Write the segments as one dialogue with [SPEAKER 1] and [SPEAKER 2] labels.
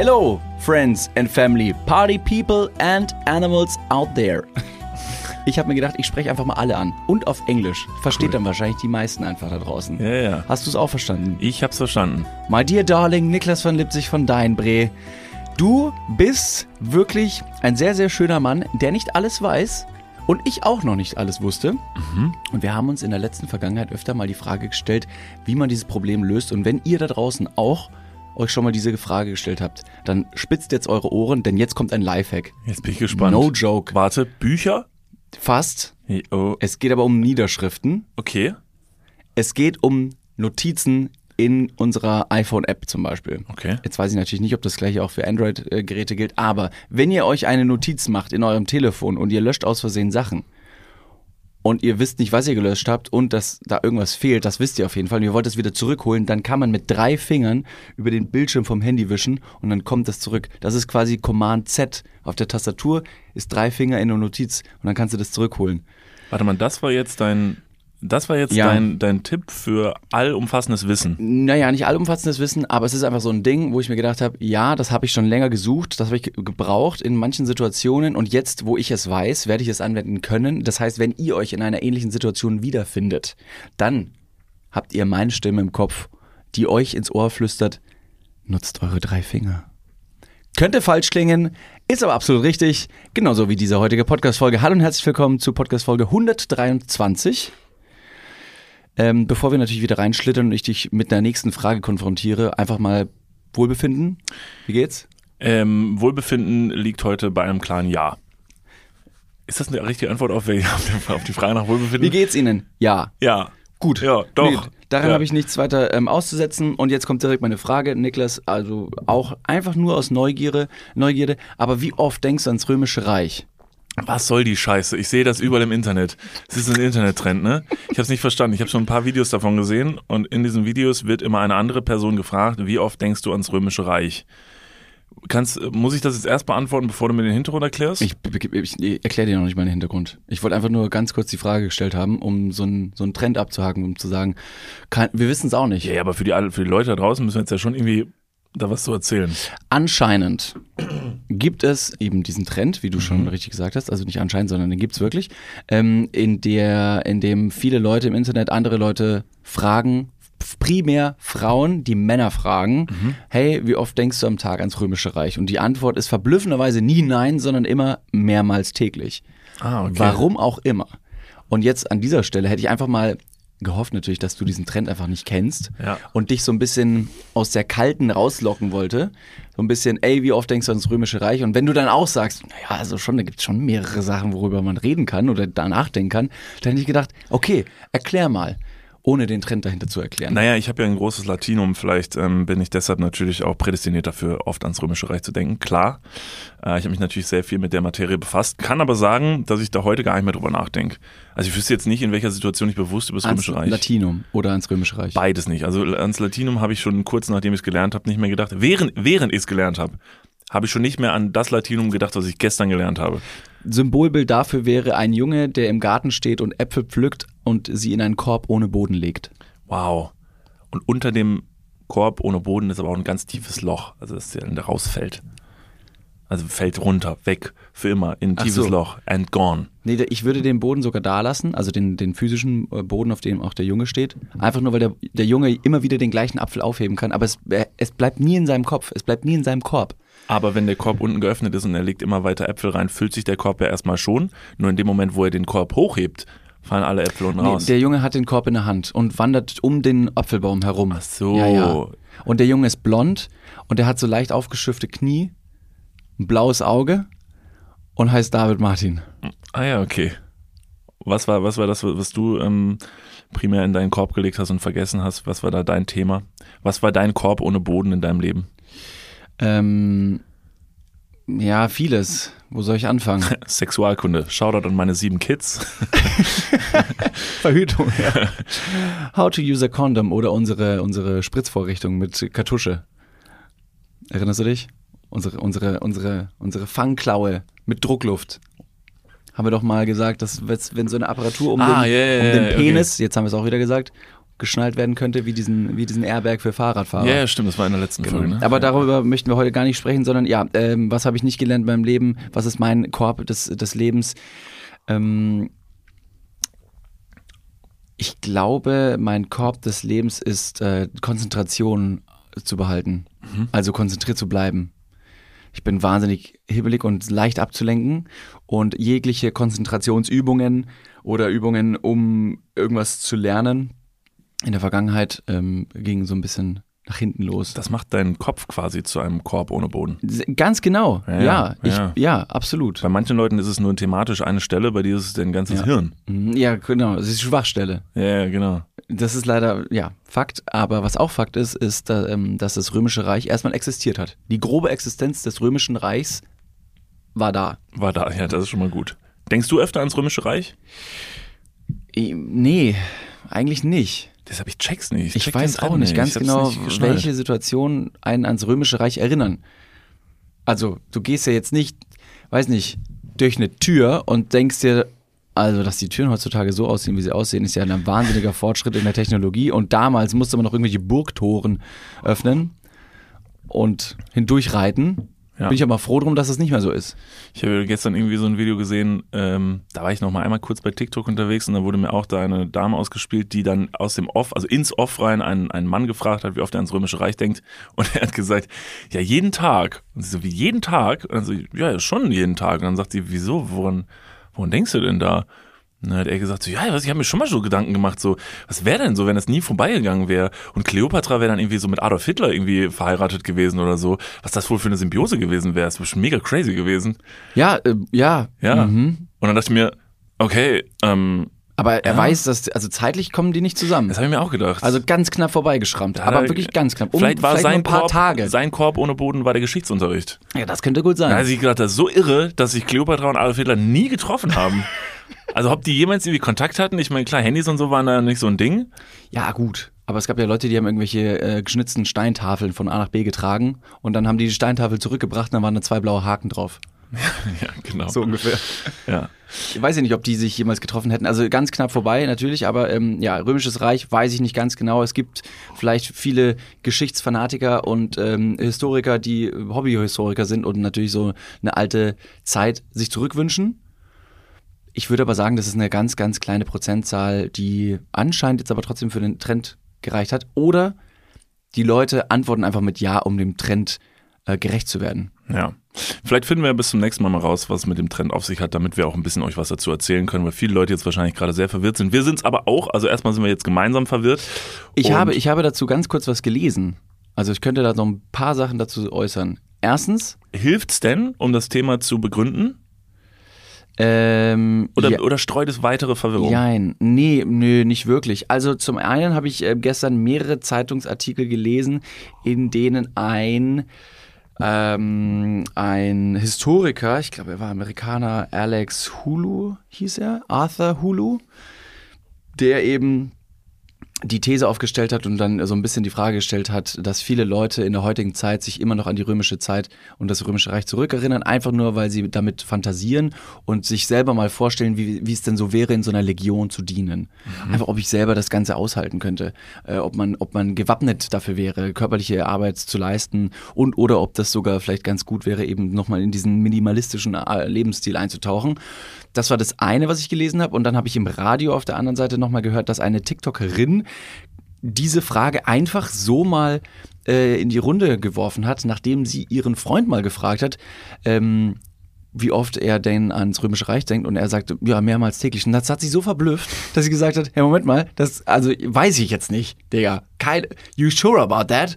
[SPEAKER 1] Hello, friends and family, party people and animals out there. Ich habe mir gedacht, ich spreche einfach mal alle an. Und auf Englisch. Versteht
[SPEAKER 2] Cool.
[SPEAKER 1] dann wahrscheinlich die meisten einfach da draußen.
[SPEAKER 2] Ja, ja.
[SPEAKER 1] Hast du es auch verstanden?
[SPEAKER 2] Ich hab's verstanden.
[SPEAKER 1] My dear darling, Niklas von Lipzig von Deinbre. Du bist wirklich ein sehr, sehr schöner Mann, der nicht alles weiß. Und ich auch noch nicht alles wusste. Und wir haben uns in der letzten Vergangenheit öfter mal die Frage gestellt, wie man dieses Problem löst. Und wenn ihr da draußen auch euch schon mal diese Frage gestellt habt, dann spitzt jetzt eure Ohren, denn jetzt kommt ein Lifehack.
[SPEAKER 2] Jetzt bin ich gespannt.
[SPEAKER 1] No joke.
[SPEAKER 2] Warte, Bücher?
[SPEAKER 1] Fast.
[SPEAKER 2] Oh,
[SPEAKER 1] Es geht aber um Niederschriften.
[SPEAKER 2] okay.
[SPEAKER 1] Es geht um Notizen in unserer iPhone-App zum Beispiel.
[SPEAKER 2] Okay.
[SPEAKER 1] Jetzt weiß ich natürlich nicht, ob das gleiche auch für Android-Geräte gilt, aber wenn ihr euch eine Notiz macht in eurem Telefon und ihr löscht aus Versehen Sachen und ihr wisst nicht, was ihr gelöscht habt und dass da irgendwas fehlt, das wisst ihr auf jeden Fall und ihr wollt es wieder zurückholen, dann kann man mit drei Fingern über den Bildschirm vom Handy wischen und dann kommt das zurück. Das ist quasi Command Z. Auf der Tastatur ist drei Finger in der Notiz und dann kannst du das zurückholen.
[SPEAKER 2] Warte mal, das war jetzt dein, das war jetzt
[SPEAKER 1] Ja.
[SPEAKER 2] dein, dein Tipp für allumfassendes Wissen.
[SPEAKER 1] Naja, nicht allumfassendes Wissen, aber es ist einfach so ein Ding, wo ich mir gedacht habe, ja, das habe ich schon länger gesucht, das habe ich ge- gebraucht in manchen Situationen und jetzt, wo ich es weiß, werde ich es anwenden können. Das heißt, wenn ihr euch in einer ähnlichen Situation wiederfindet, dann habt ihr meine Stimme im Kopf, die euch ins Ohr flüstert, nutzt eure drei Finger. Könnte falsch klingen, ist aber absolut richtig, genauso wie diese heutige Podcast-Folge. Hallo und herzlich willkommen zu Podcast-Folge 123. Ähm, bevor wir natürlich wieder reinschlittern und ich dich mit der nächsten Frage konfrontiere, einfach mal Wohlbefinden. Wie geht's?
[SPEAKER 2] Ähm, Wohlbefinden liegt heute bei einem klaren Ja. Ist das eine richtige Antwort auf, auf die Frage nach Wohlbefinden?
[SPEAKER 1] Wie geht's Ihnen? Ja.
[SPEAKER 2] Ja.
[SPEAKER 1] Gut.
[SPEAKER 2] Ja, doch.
[SPEAKER 1] Nee, daran
[SPEAKER 2] Ja.
[SPEAKER 1] habe ich nichts weiter ähm, auszusetzen. Und jetzt kommt direkt meine Frage, Niklas, also auch einfach nur aus Neugierde, Neugierde. Aber wie oft denkst du ans Römische Reich?
[SPEAKER 2] Was soll die Scheiße? Ich sehe das überall im Internet. Es ist ein Internettrend, ne? Ich habe es nicht verstanden. Ich habe schon ein paar Videos davon gesehen und in diesen Videos wird immer eine andere Person gefragt, wie oft denkst du ans Römische Reich? Kannst, muss ich das jetzt erst beantworten, bevor du mir den Hintergrund erklärst?
[SPEAKER 1] Ich, ich, ich erkläre dir noch nicht meinen Hintergrund. Ich wollte einfach nur ganz kurz die Frage gestellt haben, um so einen so einen Trend abzuhaken, um zu sagen, kann, wir wissen es auch nicht.
[SPEAKER 2] ja, ja, aber für die, für die Leute da draußen müssen wir jetzt ja schon irgendwie da was zu erzählen.
[SPEAKER 1] Anscheinend gibt es eben diesen Trend, wie du schon
[SPEAKER 2] Mhm.
[SPEAKER 1] richtig gesagt hast, also nicht anscheinend, sondern den gibt's wirklich, ähm, in der, in dem viele Leute im Internet andere Leute fragen, primär Frauen, die Männer fragen,
[SPEAKER 2] Mhm.
[SPEAKER 1] hey, wie oft denkst du am Tag ans Römische Reich? Und die Antwort ist verblüffenderweise nie nein, sondern immer mehrmals täglich.
[SPEAKER 2] Ah, okay.
[SPEAKER 1] Warum auch immer. Und jetzt an dieser Stelle hätte ich einfach mal gehofft natürlich, dass du diesen Trend einfach nicht kennst
[SPEAKER 2] Ja.
[SPEAKER 1] und dich so ein bisschen aus der Kalten rauslocken wollte. So ein bisschen, ey, wie oft denkst du ans Römische Reich? Und wenn du dann auch sagst, naja, also schon, da gibt es schon mehrere Sachen, worüber man reden kann oder da nachdenken kann, dann hätte ich gedacht, okay, erklär mal, ohne den Trend dahinter zu erklären.
[SPEAKER 2] Naja, ich habe ja ein großes Latinum, vielleicht ähm, bin ich deshalb natürlich auch prädestiniert dafür, oft ans Römische Reich zu denken. Klar, äh, ich habe mich natürlich sehr viel mit der Materie befasst, kann aber sagen, dass ich da heute gar nicht mehr drüber nachdenke. Also ich wüsste jetzt nicht, in welcher Situation ich bewusst über das
[SPEAKER 1] ans
[SPEAKER 2] Römische Reich...
[SPEAKER 1] Latinum oder ans Römische Reich.
[SPEAKER 2] Beides nicht. Also ans Latinum habe ich schon kurz nachdem ich es gelernt habe, nicht mehr gedacht. Während, während ich es gelernt habe, habe ich schon nicht mehr an das Latinum gedacht, was ich gestern gelernt habe.
[SPEAKER 1] Symbolbild dafür wäre ein Junge, der im Garten steht und Äpfel pflückt und sie in einen Korb ohne Boden legt.
[SPEAKER 2] Wow. Und unter dem Korb ohne Boden ist aber auch ein ganz tiefes Loch, also dass der da rausfällt. Also fällt runter, weg, für immer, in ein
[SPEAKER 1] Ach
[SPEAKER 2] tiefes
[SPEAKER 1] so.
[SPEAKER 2] Loch, and gone.
[SPEAKER 1] Nee, ich würde den Boden sogar da lassen, also den, den physischen äh, Boden, auf dem auch der Junge steht. Einfach nur, weil der, der Junge immer wieder den gleichen Apfel aufheben kann. Aber es, äh, es bleibt nie in seinem Kopf, es bleibt nie in seinem Korb.
[SPEAKER 2] Aber wenn der Korb unten geöffnet ist und er legt immer weiter Äpfel rein, füllt sich der Korb ja erstmal schon. Nur in dem Moment, wo er den Korb hochhebt, fallen alle Äpfel unten
[SPEAKER 1] Nee,
[SPEAKER 2] raus.
[SPEAKER 1] der Junge hat den Korb in der Hand und wandert um den Apfelbaum herum.
[SPEAKER 2] Ach so.
[SPEAKER 1] Ja, ja. Und der Junge ist blond und er hat so leicht aufgeschürfte Knie, ein blaues Auge und heißt David Martin.
[SPEAKER 2] Ah ja, okay. Was war, was war das, was du ähm, primär in deinen Korb gelegt hast und vergessen hast? Was war da dein Thema? Was war dein Korb ohne Boden in deinem Leben?
[SPEAKER 1] Ähm, ja, vieles. Wo soll ich anfangen?
[SPEAKER 2] Sexualkunde. Shoutout an meine sieben Kids.
[SPEAKER 1] Verhütung, ja. How to use a condom oder unsere, unsere Spritzvorrichtung mit Kartusche. Erinnerst du dich? Unsere, unsere, unsere, unsere Fangklaue mit Druckluft. Haben wir doch mal gesagt, dass wenn so eine Apparatur um,
[SPEAKER 2] Ah,
[SPEAKER 1] den,
[SPEAKER 2] ja, ja,
[SPEAKER 1] um den
[SPEAKER 2] okay.
[SPEAKER 1] Penis, jetzt haben wir es auch wieder gesagt, geschnallt werden könnte, wie diesen, wie diesen Airbag für Fahrradfahrer.
[SPEAKER 2] Ja, ja, stimmt, das war in der letzten Folge. Ne?
[SPEAKER 1] Aber darüber möchten wir heute gar nicht sprechen, sondern ja, ähm, was habe ich nicht gelernt beim Leben? Was ist mein Korb des, des Lebens? Ähm, ich glaube, mein Korb des Lebens ist äh, Konzentration zu behalten. Also konzentriert zu bleiben. Ich bin wahnsinnig hibbelig und leicht abzulenken. Und jegliche Konzentrationsübungen oder Übungen, um irgendwas zu lernen, in der Vergangenheit ähm, gingen so ein bisschen nach hinten los.
[SPEAKER 2] Das macht deinen Kopf quasi zu einem Korb ohne Boden.
[SPEAKER 1] Ganz genau,
[SPEAKER 2] Ja,
[SPEAKER 1] ja, ich,
[SPEAKER 2] ja.
[SPEAKER 1] ja. absolut.
[SPEAKER 2] Bei manchen Leuten ist es nur thematisch eine Stelle, bei dir ist es dein ganzes
[SPEAKER 1] Ja.
[SPEAKER 2] Hirn.
[SPEAKER 1] Mhm, Ja, genau, es ist die Schwachstelle.
[SPEAKER 2] Ja, genau.
[SPEAKER 1] Das ist leider, ja, Fakt. Aber was auch Fakt ist, ist, ähm, dass das Römische Reich erstmal existiert hat. Die grobe Existenz des Römischen Reichs war da.
[SPEAKER 2] War da, ja, das ist schon mal gut. Denkst du öfter ans Römische Reich?
[SPEAKER 1] Nee, eigentlich nicht.
[SPEAKER 2] Das habe ich check's nicht.
[SPEAKER 1] Ich
[SPEAKER 2] check
[SPEAKER 1] weiß auch nicht ganz
[SPEAKER 2] Ich
[SPEAKER 1] genau,
[SPEAKER 2] nicht
[SPEAKER 1] welche Situationen einen ans Römische Reich erinnern. Also, du gehst ja jetzt nicht, weiß nicht, durch eine Tür und denkst dir, also, dass die Türen heutzutage so aussehen, wie sie aussehen, ist ja ein wahnsinniger Fortschritt in der Technologie. Und damals musste man noch irgendwelche Burgtoren öffnen und hindurchreiten.
[SPEAKER 2] Ja.
[SPEAKER 1] Bin ich aber froh drum, dass es nicht mehr so ist.
[SPEAKER 2] Ich habe gestern irgendwie so ein Video gesehen, ähm, da war ich noch mal einmal kurz bei TikTok unterwegs und da wurde mir auch da eine Dame ausgespielt, die dann aus dem Off, also ins Off rein, einen, einen Mann gefragt hat, wie oft er ans Römische Reich denkt. Und er hat gesagt, ja, jeden Tag. Und sie so, wie jeden Tag? Und dann so, ja, schon jeden Tag. Und dann sagt sie, wieso, woran, woran denkst du denn da? Und dann hat er gesagt, so, ja, was, ich habe mir schon mal so Gedanken gemacht, so, was wäre denn so, wenn das nie vorbeigegangen wäre? Und Kleopatra wäre dann irgendwie so mit Adolf Hitler irgendwie verheiratet gewesen oder so. Was das wohl für eine Symbiose gewesen wäre? Das wäre schon mega crazy gewesen.
[SPEAKER 1] Ja, äh, ja.
[SPEAKER 2] Ja.
[SPEAKER 1] Mhm.
[SPEAKER 2] Und dann dachte ich mir, okay, ähm,
[SPEAKER 1] Aber er
[SPEAKER 2] Ja.
[SPEAKER 1] weiß, dass, also zeitlich kommen die nicht zusammen.
[SPEAKER 2] das habe ich mir auch gedacht.
[SPEAKER 1] Also ganz knapp vorbeigeschrammt. Aber
[SPEAKER 2] er-
[SPEAKER 1] wirklich ganz knapp. Um,
[SPEAKER 2] vielleicht war
[SPEAKER 1] nur
[SPEAKER 2] sein
[SPEAKER 1] ein paar
[SPEAKER 2] Korb,
[SPEAKER 1] Tage.
[SPEAKER 2] sein Korb ohne Boden war der Geschichtsunterricht.
[SPEAKER 1] Ja, das könnte gut sein.
[SPEAKER 2] Da hat ich gedacht, das ist so irre, dass sich Kleopatra und Adolf Hitler nie getroffen haben. also ob die jemals irgendwie Kontakt hatten? Ich meine, klar, Handys und so waren da nicht so ein Ding.
[SPEAKER 1] Ja, gut. Aber es gab ja Leute, die haben irgendwelche äh, geschnitzten Steintafeln von A nach B getragen und dann haben die die Steintafel zurückgebracht und dann waren da zwei blaue Haken drauf.
[SPEAKER 2] Ja, genau.
[SPEAKER 1] So ungefähr.
[SPEAKER 2] Ja.
[SPEAKER 1] Ich weiß ja nicht, ob die sich jemals getroffen hätten. Also ganz knapp vorbei natürlich, aber ähm, ja, Römisches Reich weiß ich nicht ganz genau. Es gibt vielleicht viele Geschichtsfanatiker und ähm, Historiker, die Hobbyhistoriker sind und natürlich so eine alte Zeit sich zurückwünschen. Ich würde aber sagen, das ist eine ganz, ganz kleine Prozentzahl, die anscheinend jetzt aber trotzdem für den Trend gereicht hat. Oder die Leute antworten einfach mit Ja, um dem Trend äh, gerecht zu werden.
[SPEAKER 2] Ja. Vielleicht finden wir bis zum nächsten Mal mal raus, was es mit dem Trend auf sich hat, damit wir auch ein bisschen euch was dazu erzählen können, weil viele Leute jetzt wahrscheinlich gerade sehr verwirrt sind. Wir sind es aber auch. Also erstmal sind wir jetzt gemeinsam verwirrt.
[SPEAKER 1] Ich habe, ich habe dazu ganz kurz was gelesen. Also ich könnte da noch ein paar Sachen dazu äußern. Erstens,
[SPEAKER 2] Hilft's denn, um das Thema zu begründen?
[SPEAKER 1] Ähm,
[SPEAKER 2] Oder,
[SPEAKER 1] ja,
[SPEAKER 2] oder streut es weitere Verwirrung?
[SPEAKER 1] Jein, nee, nö, nicht wirklich. Also zum einen habe ich äh, gestern mehrere Zeitungsartikel gelesen, in denen ein ähm, ein Historiker, ich glaube, er war Amerikaner, Alex Hulu hieß er, Arthur Hulu, der eben die These aufgestellt hat und dann so ein bisschen die Frage gestellt hat, dass viele Leute in der heutigen Zeit sich immer noch an die römische Zeit und das römische Reich zurückerinnern, einfach nur, weil sie damit fantasieren und sich selber mal vorstellen, wie, wie es denn so wäre, in so einer Legion zu dienen. Einfach, ob ich selber das Ganze aushalten könnte, äh, ob man, ob man gewappnet dafür wäre, körperliche Arbeit zu leisten und oder ob das sogar vielleicht ganz gut wäre, eben nochmal in diesen minimalistischen äh, Lebensstil einzutauchen. Das war das eine, was ich gelesen habe. Und dann habe ich im Radio auf der anderen Seite nochmal gehört, dass eine TikTokerin diese Frage einfach so mal äh, in die Runde geworfen hat, nachdem sie ihren Freund mal gefragt hat, ähm, wie oft er denn ans Römische Reich denkt und er sagte, ja, mehrmals täglich. Und das hat sie so verblüfft, dass sie gesagt hat, hey, Moment mal, das, also weiß ich jetzt nicht, Digga. Kein, you sure about that?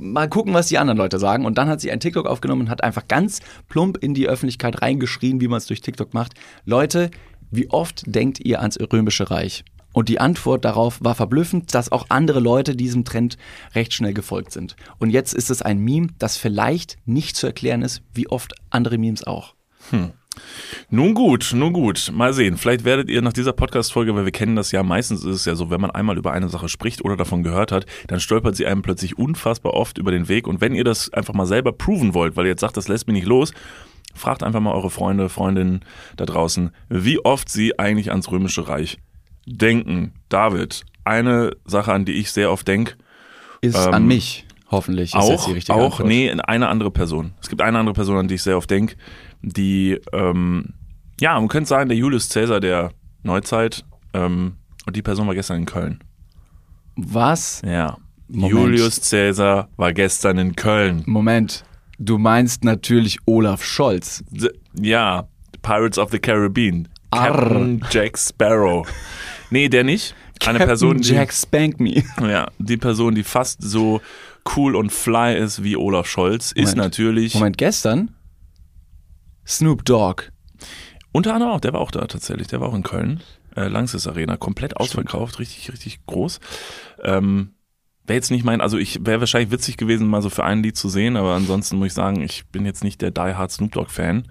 [SPEAKER 1] Mal gucken, was die anderen Leute sagen. Und dann hat sie ein TikTok aufgenommen und hat einfach ganz plump in die Öffentlichkeit reingeschrien, wie man es durch TikTok macht. Leute, wie oft denkt ihr ans Römische Reich? Und die Antwort darauf war verblüffend, dass auch andere Leute diesem Trend recht schnell gefolgt sind. Und jetzt ist es ein Meme, das vielleicht nicht zu erklären ist, wie oft andere Memes auch.
[SPEAKER 2] Nun gut, nun gut. Mal sehen. Vielleicht werdet ihr nach dieser Podcast-Folge, weil wir kennen das ja, meistens ist es ja so, wenn man einmal über eine Sache spricht oder davon gehört hat, dann stolpert sie einem plötzlich unfassbar oft über den Weg. Und wenn ihr das einfach mal selber proven wollt, weil ihr jetzt sagt, das lässt mich nicht los, fragt einfach mal eure Freunde, Freundinnen da draußen, wie oft sie eigentlich ans Römische Reich denken. David, eine Sache, an die ich sehr oft denke.
[SPEAKER 1] Ist
[SPEAKER 2] Ähm,
[SPEAKER 1] an mich, hoffentlich. Ist jetzt
[SPEAKER 2] Auch,
[SPEAKER 1] die richtige
[SPEAKER 2] auch,
[SPEAKER 1] Antwort.
[SPEAKER 2] nee, eine andere Person. Es gibt eine andere Person, an die ich sehr oft denke, die, ähm, ja, man könnte sagen, der Julius Caesar der Neuzeit. Ähm, und die Person war gestern in Köln.
[SPEAKER 1] Was?
[SPEAKER 2] Ja.
[SPEAKER 1] Moment.
[SPEAKER 2] Julius Caesar war gestern in Köln.
[SPEAKER 1] Moment. Du meinst natürlich Olaf Scholz.
[SPEAKER 2] D- Ja, Pirates of the Caribbean.
[SPEAKER 1] Arr.
[SPEAKER 2] Captain Jack Sparrow. Nee, der nicht. Eine
[SPEAKER 1] Captain
[SPEAKER 2] Person, die,
[SPEAKER 1] Jack Spank Me.
[SPEAKER 2] ja, die Person, die fast so cool und fly ist wie Olaf Scholz, ist
[SPEAKER 1] Moment.
[SPEAKER 2] natürlich
[SPEAKER 1] Moment, gestern? Snoop Dogg.
[SPEAKER 2] unter anderem auch, der war auch da tatsächlich, der war auch in Köln. Äh, Langsys Arena, komplett ausverkauft, richtig, richtig groß. Ähm, wäre jetzt nicht mein, also ich wäre wahrscheinlich witzig gewesen, mal so für ein Lied zu sehen, aber ansonsten muss ich sagen, ich bin jetzt nicht der Die Hard Snoop Dogg Fan.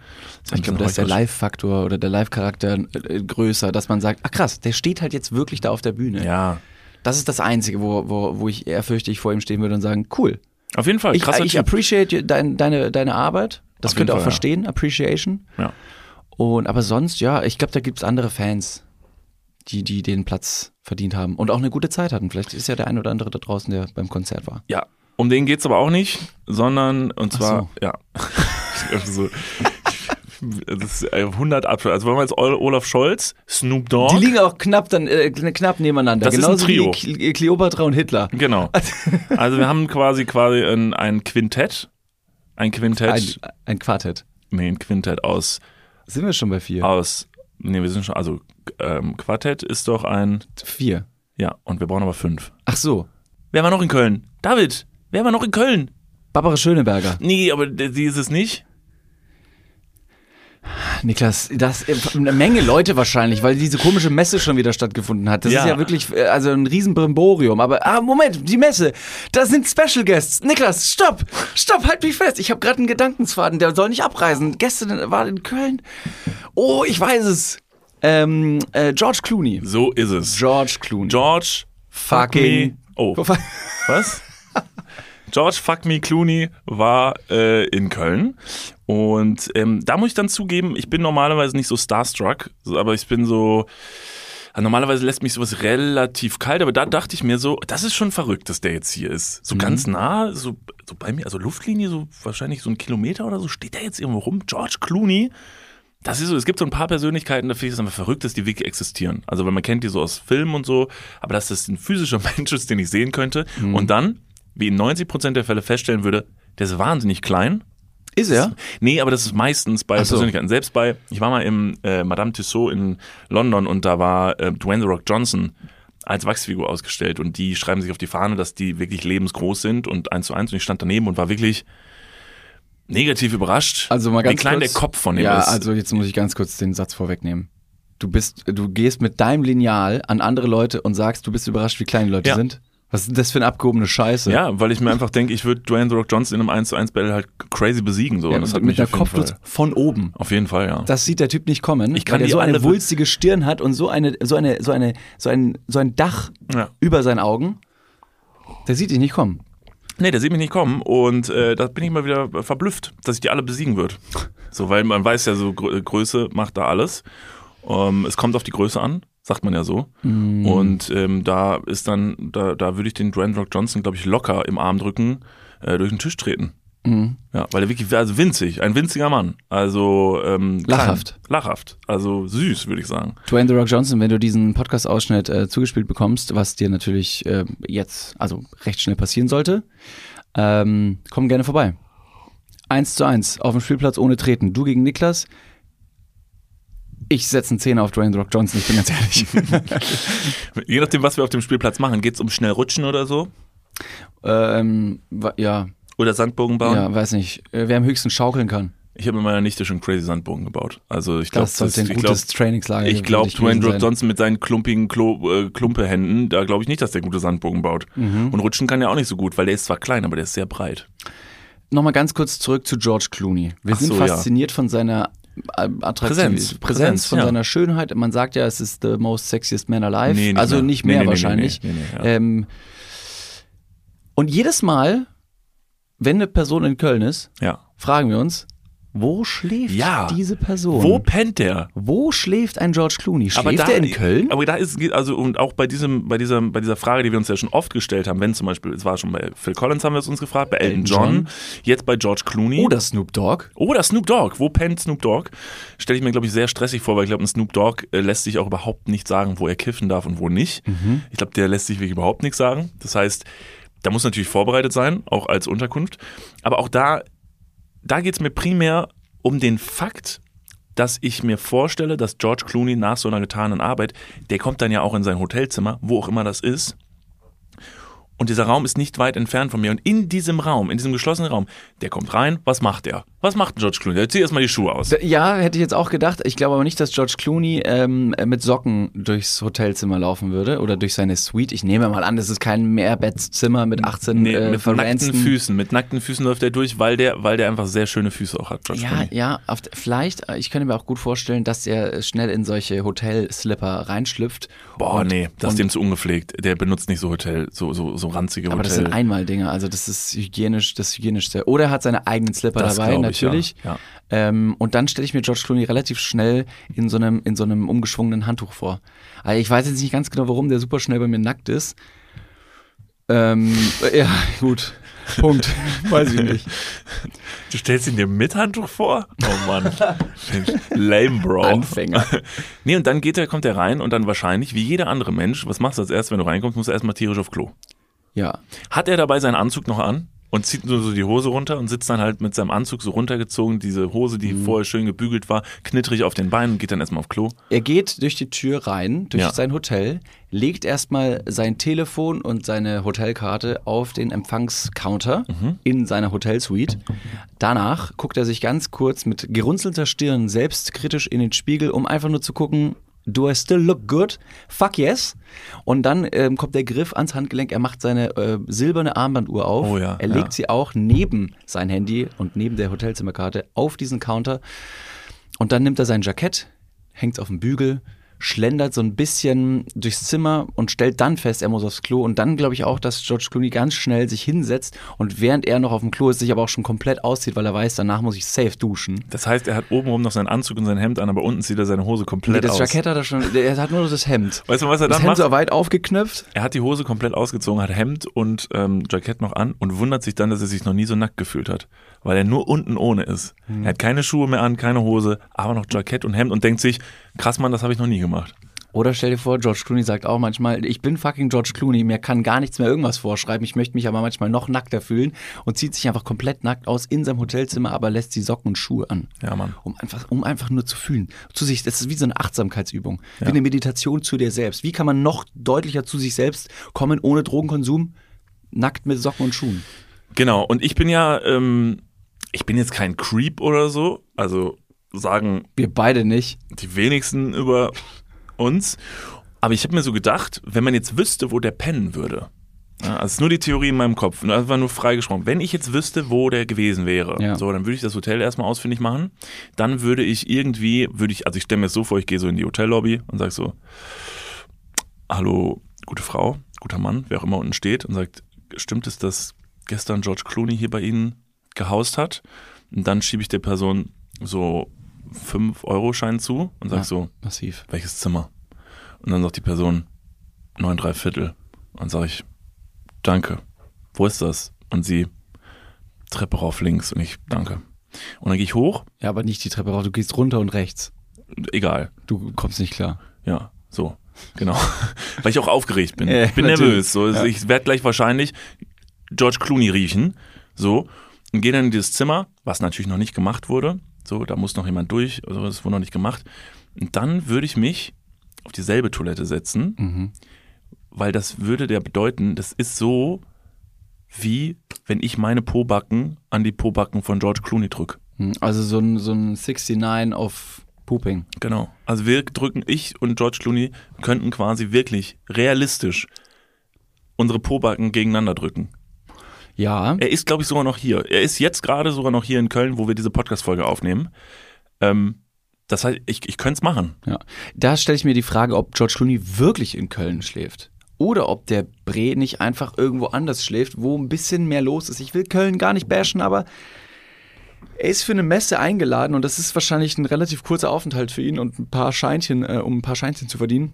[SPEAKER 1] Ich glaube, da ist der Live-Faktor oder der Live-Charakter äh, größer, dass man sagt, ach krass, der steht halt jetzt wirklich da auf der Bühne.
[SPEAKER 2] Ja,
[SPEAKER 1] Das ist das Einzige, wo, wo, wo ich eher fürchte, ich vor ihm stehen würde und sagen, cool.
[SPEAKER 2] auf jeden Fall,
[SPEAKER 1] Ich,
[SPEAKER 2] krasser
[SPEAKER 1] ich
[SPEAKER 2] Typ.
[SPEAKER 1] appreciate dein, deine, deine Arbeit. Das
[SPEAKER 2] Auf
[SPEAKER 1] könnt ihr auch
[SPEAKER 2] Fall,
[SPEAKER 1] verstehen, Appreciation.
[SPEAKER 2] Ja.
[SPEAKER 1] Und aber sonst, ja, ich glaube, da gibt es andere Fans, die, die den Platz verdient haben und auch eine gute Zeit hatten. Vielleicht ist ja der ein oder andere da draußen, der beim Konzert war.
[SPEAKER 2] Ja, um den geht's aber auch nicht, sondern und
[SPEAKER 1] Ach
[SPEAKER 2] zwar,
[SPEAKER 1] so.
[SPEAKER 2] ja, so, das ist äh, 100 Abschluss. Also wollen wir jetzt Ol- Olaf Scholz, Snoop Dogg,
[SPEAKER 1] Die liegen auch knapp dann äh, knapp nebeneinander.
[SPEAKER 2] Das ist ein
[SPEAKER 1] Genauso
[SPEAKER 2] Trio.
[SPEAKER 1] wie Kleopatra und Hitler.
[SPEAKER 2] genau. Also wir haben quasi quasi ein, ein Quintett, ein Quintett,
[SPEAKER 1] Ein, ein Quartett.
[SPEAKER 2] nee, ein Quintett aus
[SPEAKER 1] Sind wir schon bei vier?
[SPEAKER 2] aus, nee, wir sind schon, also ähm, Quartett ist doch ein,
[SPEAKER 1] Vier.
[SPEAKER 2] ja, und wir brauchen aber fünf.
[SPEAKER 1] Ach so.
[SPEAKER 2] Wer war noch in Köln? David, wer war noch in Köln?
[SPEAKER 1] Barbara Schöneberger.
[SPEAKER 2] Nee, aber die ist es nicht.
[SPEAKER 1] Niklas, das eine Menge Leute wahrscheinlich, weil diese komische Messe schon wieder stattgefunden hat. Das
[SPEAKER 2] Ja.
[SPEAKER 1] ist ja wirklich äh, also ein Riesenbrimborium. Aber ah, Moment, die Messe, da sind Special Guests. Niklas, stopp, stopp, halt mich fest. Ich habe gerade einen Gedankensfaden, der soll nicht abreisen. Gestern war in Köln. Oh, ich weiß es. Ähm, äh, George Clooney.
[SPEAKER 2] So ist es.
[SPEAKER 1] George Clooney.
[SPEAKER 2] George
[SPEAKER 1] Fucking-
[SPEAKER 2] me. Oh, was? George Fuck Me Clooney war äh, in Köln und ähm, da muss ich dann zugeben, ich bin normalerweise nicht so starstruck, aber ich bin so normalerweise lässt mich sowas relativ kalt, aber da dachte ich mir so, das ist schon verrückt, dass der jetzt hier ist. So ganz nah, so, so bei mir, also Luftlinie, so wahrscheinlich so ein Kilometer oder so, steht der jetzt irgendwo rum. George Clooney, das ist so, es gibt so ein paar Persönlichkeiten, da finde ich es einfach verrückt, dass die wirklich existieren. Also, weil man kennt die so aus Filmen und so, aber dass das ein physischer Mensch ist, den ich sehen könnte und dann, wie in 90% der Fälle feststellen würde, der ist wahnsinnig klein.
[SPEAKER 1] Ist er?
[SPEAKER 2] Nee, aber das ist meistens bei
[SPEAKER 1] so.
[SPEAKER 2] Persönlichkeiten. Selbst bei, ich war mal im äh, Madame Tussauds in London und da war äh, Dwayne The Rock Johnson als Wachsfigur ausgestellt und die schreiben sich auf die Fahne, dass die wirklich lebensgroß sind und eins zu eins und ich stand daneben und war wirklich negativ überrascht,
[SPEAKER 1] Also mal ganz
[SPEAKER 2] wie klein
[SPEAKER 1] kurz,
[SPEAKER 2] der Kopf von dem
[SPEAKER 1] ja,
[SPEAKER 2] ist.
[SPEAKER 1] also jetzt muss ich ganz kurz den Satz vorwegnehmen. Du bist, du gehst mit deinem Lineal an andere Leute und sagst, du bist überrascht, wie klein die Leute
[SPEAKER 2] Ja.
[SPEAKER 1] sind. Was ist denn das für eine abgehobene Scheiße?
[SPEAKER 2] Ja, weil ich mir einfach denke, ich würde Dwayne The Rock Johnson in einem 1 zu 1 Battle halt crazy besiegen. So.
[SPEAKER 1] Ja,
[SPEAKER 2] Und das hat
[SPEAKER 1] mit
[SPEAKER 2] mich jeden
[SPEAKER 1] Kopfnuss von oben.
[SPEAKER 2] Auf jeden Fall, ja.
[SPEAKER 1] Das sieht der Typ nicht kommen,
[SPEAKER 2] Ich kann
[SPEAKER 1] weil der
[SPEAKER 2] die
[SPEAKER 1] so eine wulstige Stirn hat und so eine, so eine, so eine, so ein, so ein Dach
[SPEAKER 2] ja.
[SPEAKER 1] über seinen Augen. Der sieht dich nicht kommen.
[SPEAKER 2] Nee, der sieht mich nicht kommen und äh, da bin ich mal wieder verblüfft, dass ich die alle besiegen würde. So, weil man weiß ja, so Grö Größe macht da alles. Ähm, es kommt auf die Größe an, sagt man ja so. Und ähm, da ist dann, da, da würde ich den Dwayne Rock Johnson, glaube ich, locker im Arm drücken, äh, durch den Tisch treten.
[SPEAKER 1] Mhm.
[SPEAKER 2] Ja, weil er wirklich, also winzig, ein winziger Mann. Also ähm, klein,
[SPEAKER 1] Lachhaft.
[SPEAKER 2] Lachhaft. Also süß, würde ich sagen.
[SPEAKER 1] Dwayne The Rock Johnson, wenn du diesen Podcast-Ausschnitt äh, zugespielt bekommst, was dir natürlich äh, jetzt, also recht schnell passieren sollte, ähm, komm gerne vorbei. Eins zu eins auf dem Spielplatz ohne Treten. Du gegen Niklas. Ich setze einen Zehner auf Dwayne Rock Johnson, ich bin ganz ehrlich.
[SPEAKER 2] Je nachdem, was wir auf dem Spielplatz machen, geht es um schnell rutschen oder so?
[SPEAKER 1] ähm, ja,
[SPEAKER 2] Oder Sandbogen bauen?
[SPEAKER 1] ja, weiß nicht. Äh, wer am höchsten schaukeln kann.
[SPEAKER 2] Ich habe mit meiner Nichte schon crazy Sandbogen gebaut. Also ich glaube,
[SPEAKER 1] Das sollte ein gutes
[SPEAKER 2] glaub,
[SPEAKER 1] Trainingslager
[SPEAKER 2] ich glaube, Dwayne Rock. Johnson mit seinen klumpigen Klo, äh, Klumpehänden, da glaube ich nicht, dass der gute Sandbogen baut.
[SPEAKER 1] Mhm.
[SPEAKER 2] Und rutschen kann er auch nicht so gut, weil der ist zwar klein, aber der ist sehr breit.
[SPEAKER 1] Nochmal ganz kurz zurück zu George Clooney. Wir
[SPEAKER 2] Ach
[SPEAKER 1] sind
[SPEAKER 2] so, ja.
[SPEAKER 1] fasziniert von seiner äh, Attraktivität.
[SPEAKER 2] Präsenz.
[SPEAKER 1] Präsenz, von
[SPEAKER 2] ja.
[SPEAKER 1] seiner Schönheit. Man sagt ja, es ist the most sexiest man alive.
[SPEAKER 2] Nee, nicht
[SPEAKER 1] also
[SPEAKER 2] mehr.
[SPEAKER 1] nicht mehr
[SPEAKER 2] nee, nee,
[SPEAKER 1] wahrscheinlich.
[SPEAKER 2] ja.
[SPEAKER 1] ähm, und jedes Mal, wenn eine Person in Köln ist,
[SPEAKER 2] Ja.
[SPEAKER 1] fragen wir uns, Wo schläft
[SPEAKER 2] Ja.
[SPEAKER 1] diese Person?
[SPEAKER 2] Wo pennt der?
[SPEAKER 1] Wo schläft ein George Clooney? Schläft
[SPEAKER 2] da,
[SPEAKER 1] er in Köln?
[SPEAKER 2] Aber da ist, also und auch bei diesem, bei dieser, bei dieser Frage, die wir uns ja schon oft gestellt haben, wenn zum Beispiel, es war schon bei Phil Collins haben wir es uns gefragt, bei Elton
[SPEAKER 1] Elton
[SPEAKER 2] John,
[SPEAKER 1] John.
[SPEAKER 2] jetzt bei George Clooney.
[SPEAKER 1] Oder Snoop Dogg?
[SPEAKER 2] Oder Snoop Dogg. Wo pennt Snoop Dogg? Stelle ich mir, glaube ich, sehr stressig vor, weil ich glaube, ein Snoop Dogg äh, lässt sich auch überhaupt nicht sagen, wo er kiffen darf und wo nicht. Ich glaube, der lässt sich wirklich überhaupt nichts sagen. Das heißt, da muss natürlich vorbereitet sein, auch als Unterkunft. Aber auch da, da geht es mir primär um den Fakt, dass ich mir vorstelle, dass George Clooney nach so einer getanen Arbeit, der kommt dann ja auch in sein Hotelzimmer, wo auch immer das ist. Und dieser Raum ist nicht weit entfernt von mir. Und in diesem Raum, in diesem geschlossenen Raum, der kommt rein. Was macht der? Was macht George Clooney? Der zieht erstmal die Schuhe aus.
[SPEAKER 1] Ja, hätte ich jetzt auch gedacht. Ich glaube aber nicht, dass George Clooney ähm, mit Socken durchs Hotelzimmer laufen würde oder durch seine Suite. Ich nehme mal an, das ist kein Mehrbettzimmer mit 18
[SPEAKER 2] Nee,
[SPEAKER 1] äh,
[SPEAKER 2] mit nackten Füßen. Mit nackten Füßen läuft er durch, weil der, weil der einfach sehr schöne Füße auch hat, George
[SPEAKER 1] Ja,
[SPEAKER 2] Clooney.
[SPEAKER 1] ja, auf, vielleicht, äh, ich könnte mir auch gut vorstellen, dass er schnell in solche Hotelslipper reinschlüpft.
[SPEAKER 2] Boah,
[SPEAKER 1] Und-
[SPEAKER 2] nee, das ist dem zu ungepflegt. Der benutzt nicht so Hotel, so, so, so ranzige
[SPEAKER 1] Aber das
[SPEAKER 2] Hotel.
[SPEAKER 1] sind Einmaldinger, also das ist hygienisch, das hygienischste. Oder er hat seine eigenen Slipper
[SPEAKER 2] Das
[SPEAKER 1] dabei,
[SPEAKER 2] glaub ich,
[SPEAKER 1] natürlich.
[SPEAKER 2] ja. Ja.
[SPEAKER 1] Ähm, und dann stelle ich mir George Clooney relativ schnell in so einem, in so einem umgeschwungenen Handtuch vor. Also ich weiß jetzt nicht ganz genau, warum der super schnell bei mir nackt ist. Ähm, ja, gut. Punkt. weiß ich nicht.
[SPEAKER 2] Du stellst ihn dir mit Handtuch vor? Oh Mann. Lame, Bro.
[SPEAKER 1] Anfänger.
[SPEAKER 2] Nee, und dann geht er, kommt er rein und dann wahrscheinlich, wie jeder andere Mensch, was machst du als erstes, wenn du reinkommst, musst du erstmal tierisch auf Klo.
[SPEAKER 1] Ja.
[SPEAKER 2] Hat er dabei seinen Anzug noch an und zieht nur so die Hose runter und sitzt dann halt mit seinem Anzug so runtergezogen, diese Hose, die vorher schön gebügelt war, knittrig auf den Beinen und geht dann erstmal auf Klo.
[SPEAKER 1] Er geht durch die Tür rein, durch
[SPEAKER 2] Ja.
[SPEAKER 1] sein Hotel, legt erstmal sein Telefon und seine Hotelkarte auf den Empfangscounter
[SPEAKER 2] Mhm.
[SPEAKER 1] in seiner Hotelsuite. Danach guckt er sich ganz kurz mit gerunzelter Stirn selbstkritisch in den Spiegel, um einfach nur zu gucken, Do I still look good? Fuck yes. Und dann ähm, kommt der Griff ans Handgelenk. Er macht seine äh, silberne Armbanduhr auf.
[SPEAKER 2] Oh ja,
[SPEAKER 1] er
[SPEAKER 2] ja.
[SPEAKER 1] legt sie auch neben sein Handy und neben der Hotelzimmerkarte auf diesen Counter. Und dann nimmt er sein Jackett, hängt auf dem Bügel, schlendert so ein bisschen durchs Zimmer und stellt dann fest, er muss aufs Klo. Und dann glaube ich auch, dass George Clooney ganz schnell sich hinsetzt und während er noch auf dem Klo ist, sich aber auch schon komplett auszieht, weil er weiß, danach muss ich safe duschen.
[SPEAKER 2] Das heißt, er hat obenrum noch seinen Anzug und sein Hemd an, aber unten zieht er seine Hose komplett
[SPEAKER 1] das
[SPEAKER 2] aus.
[SPEAKER 1] Jackett hat er schon, er hat nur das Hemd.
[SPEAKER 2] Weißt du, was er
[SPEAKER 1] Das
[SPEAKER 2] dann
[SPEAKER 1] Hemd
[SPEAKER 2] macht?
[SPEAKER 1] so weit aufgeknöpft.
[SPEAKER 2] Er hat die Hose komplett ausgezogen, hat Hemd und ähm, Jackett noch an und wundert sich dann, dass er sich noch nie so nackt gefühlt hat. Weil er nur unten ohne ist.
[SPEAKER 1] Mhm.
[SPEAKER 2] Er hat keine Schuhe mehr an, keine Hose, aber noch Jackett und Hemd und denkt sich, krass Mann, das habe ich noch nie gemacht.
[SPEAKER 1] Oder stell dir vor, George Clooney sagt auch manchmal, ich bin fucking George Clooney, mir kann gar nichts mehr irgendwas vorschreiben, ich möchte mich aber manchmal noch nackter fühlen und zieht sich einfach komplett nackt aus in seinem Hotelzimmer, aber lässt die Socken und Schuhe an.
[SPEAKER 2] Ja, Mann.
[SPEAKER 1] Um einfach, um einfach nur zu fühlen. Zu sich, das ist wie so eine Achtsamkeitsübung. Wie eine Meditation zu dir selbst. Wie kann man noch deutlicher zu sich selbst kommen, ohne Drogenkonsum? Nackt mit Socken und Schuhen.
[SPEAKER 2] Genau, und ich bin ja, ähm, ich bin jetzt kein Creep oder so, also sagen
[SPEAKER 1] Wir beide nicht.
[SPEAKER 2] die wenigsten über uns. Aber ich habe mir so gedacht, wenn man jetzt wüsste, wo der pennen würde. Ja, also es ist nur die Theorie in meinem Kopf, nur- einfach nur freigesprochen. Wenn ich jetzt wüsste, wo der gewesen wäre,
[SPEAKER 1] Ja.
[SPEAKER 2] so, dann würde ich das Hotel erstmal ausfindig machen. Dann würde ich irgendwie, würde ich, also ich stelle mir das so vor, ich gehe so in die Hotellobby und sage so, hallo, gute Frau, guter Mann, wer auch immer unten steht und sagt, stimmt es, dass gestern George Clooney hier bei Ihnen gehaust hat? Und dann schiebe ich der Person so 5-Euro-Schein zu und sage
[SPEAKER 1] Ja.
[SPEAKER 2] so,
[SPEAKER 1] Massiv.
[SPEAKER 2] welches Zimmer? Und dann sagt die Person, neun, drei Viertel. Und dann sage ich, danke. Wo ist das? Und sie, Treppe rauf links. Und ich, danke. Und dann gehe ich hoch,
[SPEAKER 1] Ja, aber nicht die Treppe rauf, du gehst runter und rechts.
[SPEAKER 2] egal.
[SPEAKER 1] Du kommst nicht klar.
[SPEAKER 2] Ja, so. Genau. Weil ich auch aufgeregt bin.
[SPEAKER 1] Ja,
[SPEAKER 2] ich bin
[SPEAKER 1] natürlich.
[SPEAKER 2] nervös. So. Also Ich werde gleich wahrscheinlich George Clooney riechen. So. Und gehe dann in dieses Zimmer, was natürlich noch nicht gemacht wurde. So, da muss noch jemand durch. Also das wurde noch nicht gemacht. Und dann würde ich mich auf dieselbe Toilette setzen,
[SPEAKER 1] Mhm.
[SPEAKER 2] weil das würde der bedeuten, das ist so wie wenn ich meine Pobacken an die Pobacken von George Clooney drücke.
[SPEAKER 1] Hm, Also so ein, so ein 69 auf Pooping.
[SPEAKER 2] Genau. Also wir drücken, ich und George Clooney könnten quasi wirklich realistisch unsere Pobacken gegeneinander drücken.
[SPEAKER 1] Ja.
[SPEAKER 2] Er ist, glaube ich, sogar noch hier. Er ist jetzt gerade sogar noch hier in Köln, wo wir diese Podcast-Folge aufnehmen. Ähm, das heißt, ich, ich könnte es machen.
[SPEAKER 1] Ja. Da stelle ich mir die Frage, ob George Clooney wirklich in Köln schläft. Oder ob der Bre nicht einfach irgendwo anders schläft, wo ein bisschen mehr los ist. Ich will Köln gar nicht bashen, aber Er ist für eine Messe eingeladen und das ist wahrscheinlich ein relativ kurzer Aufenthalt für ihn und ein paar Scheinchen, äh, um ein paar Scheinchen zu verdienen.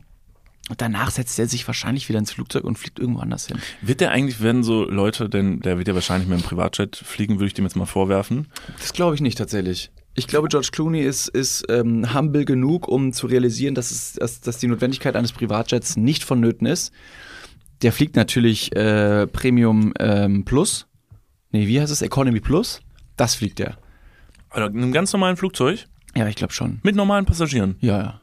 [SPEAKER 1] Und danach setzt er sich wahrscheinlich wieder ins Flugzeug und fliegt irgendwo anders hin.
[SPEAKER 2] Wird der eigentlich, werden so Leute, denn der wird ja wahrscheinlich mit dem Privatjet fliegen, würde ich dem jetzt mal vorwerfen.
[SPEAKER 1] Das glaube ich nicht tatsächlich. Ich glaube, George Clooney ist, ist ähm, humble genug, um zu realisieren, dass, es, dass, dass die Notwendigkeit eines Privatjets nicht vonnöten ist. Der fliegt natürlich äh, Premium ähm, Plus. Nee, wie heißt es? Economy Plus. Das fliegt er.
[SPEAKER 2] Oder in einem ganz normalen Flugzeug
[SPEAKER 1] Ja, ich glaube schon.
[SPEAKER 2] mit normalen Passagieren.
[SPEAKER 1] Ja, ja.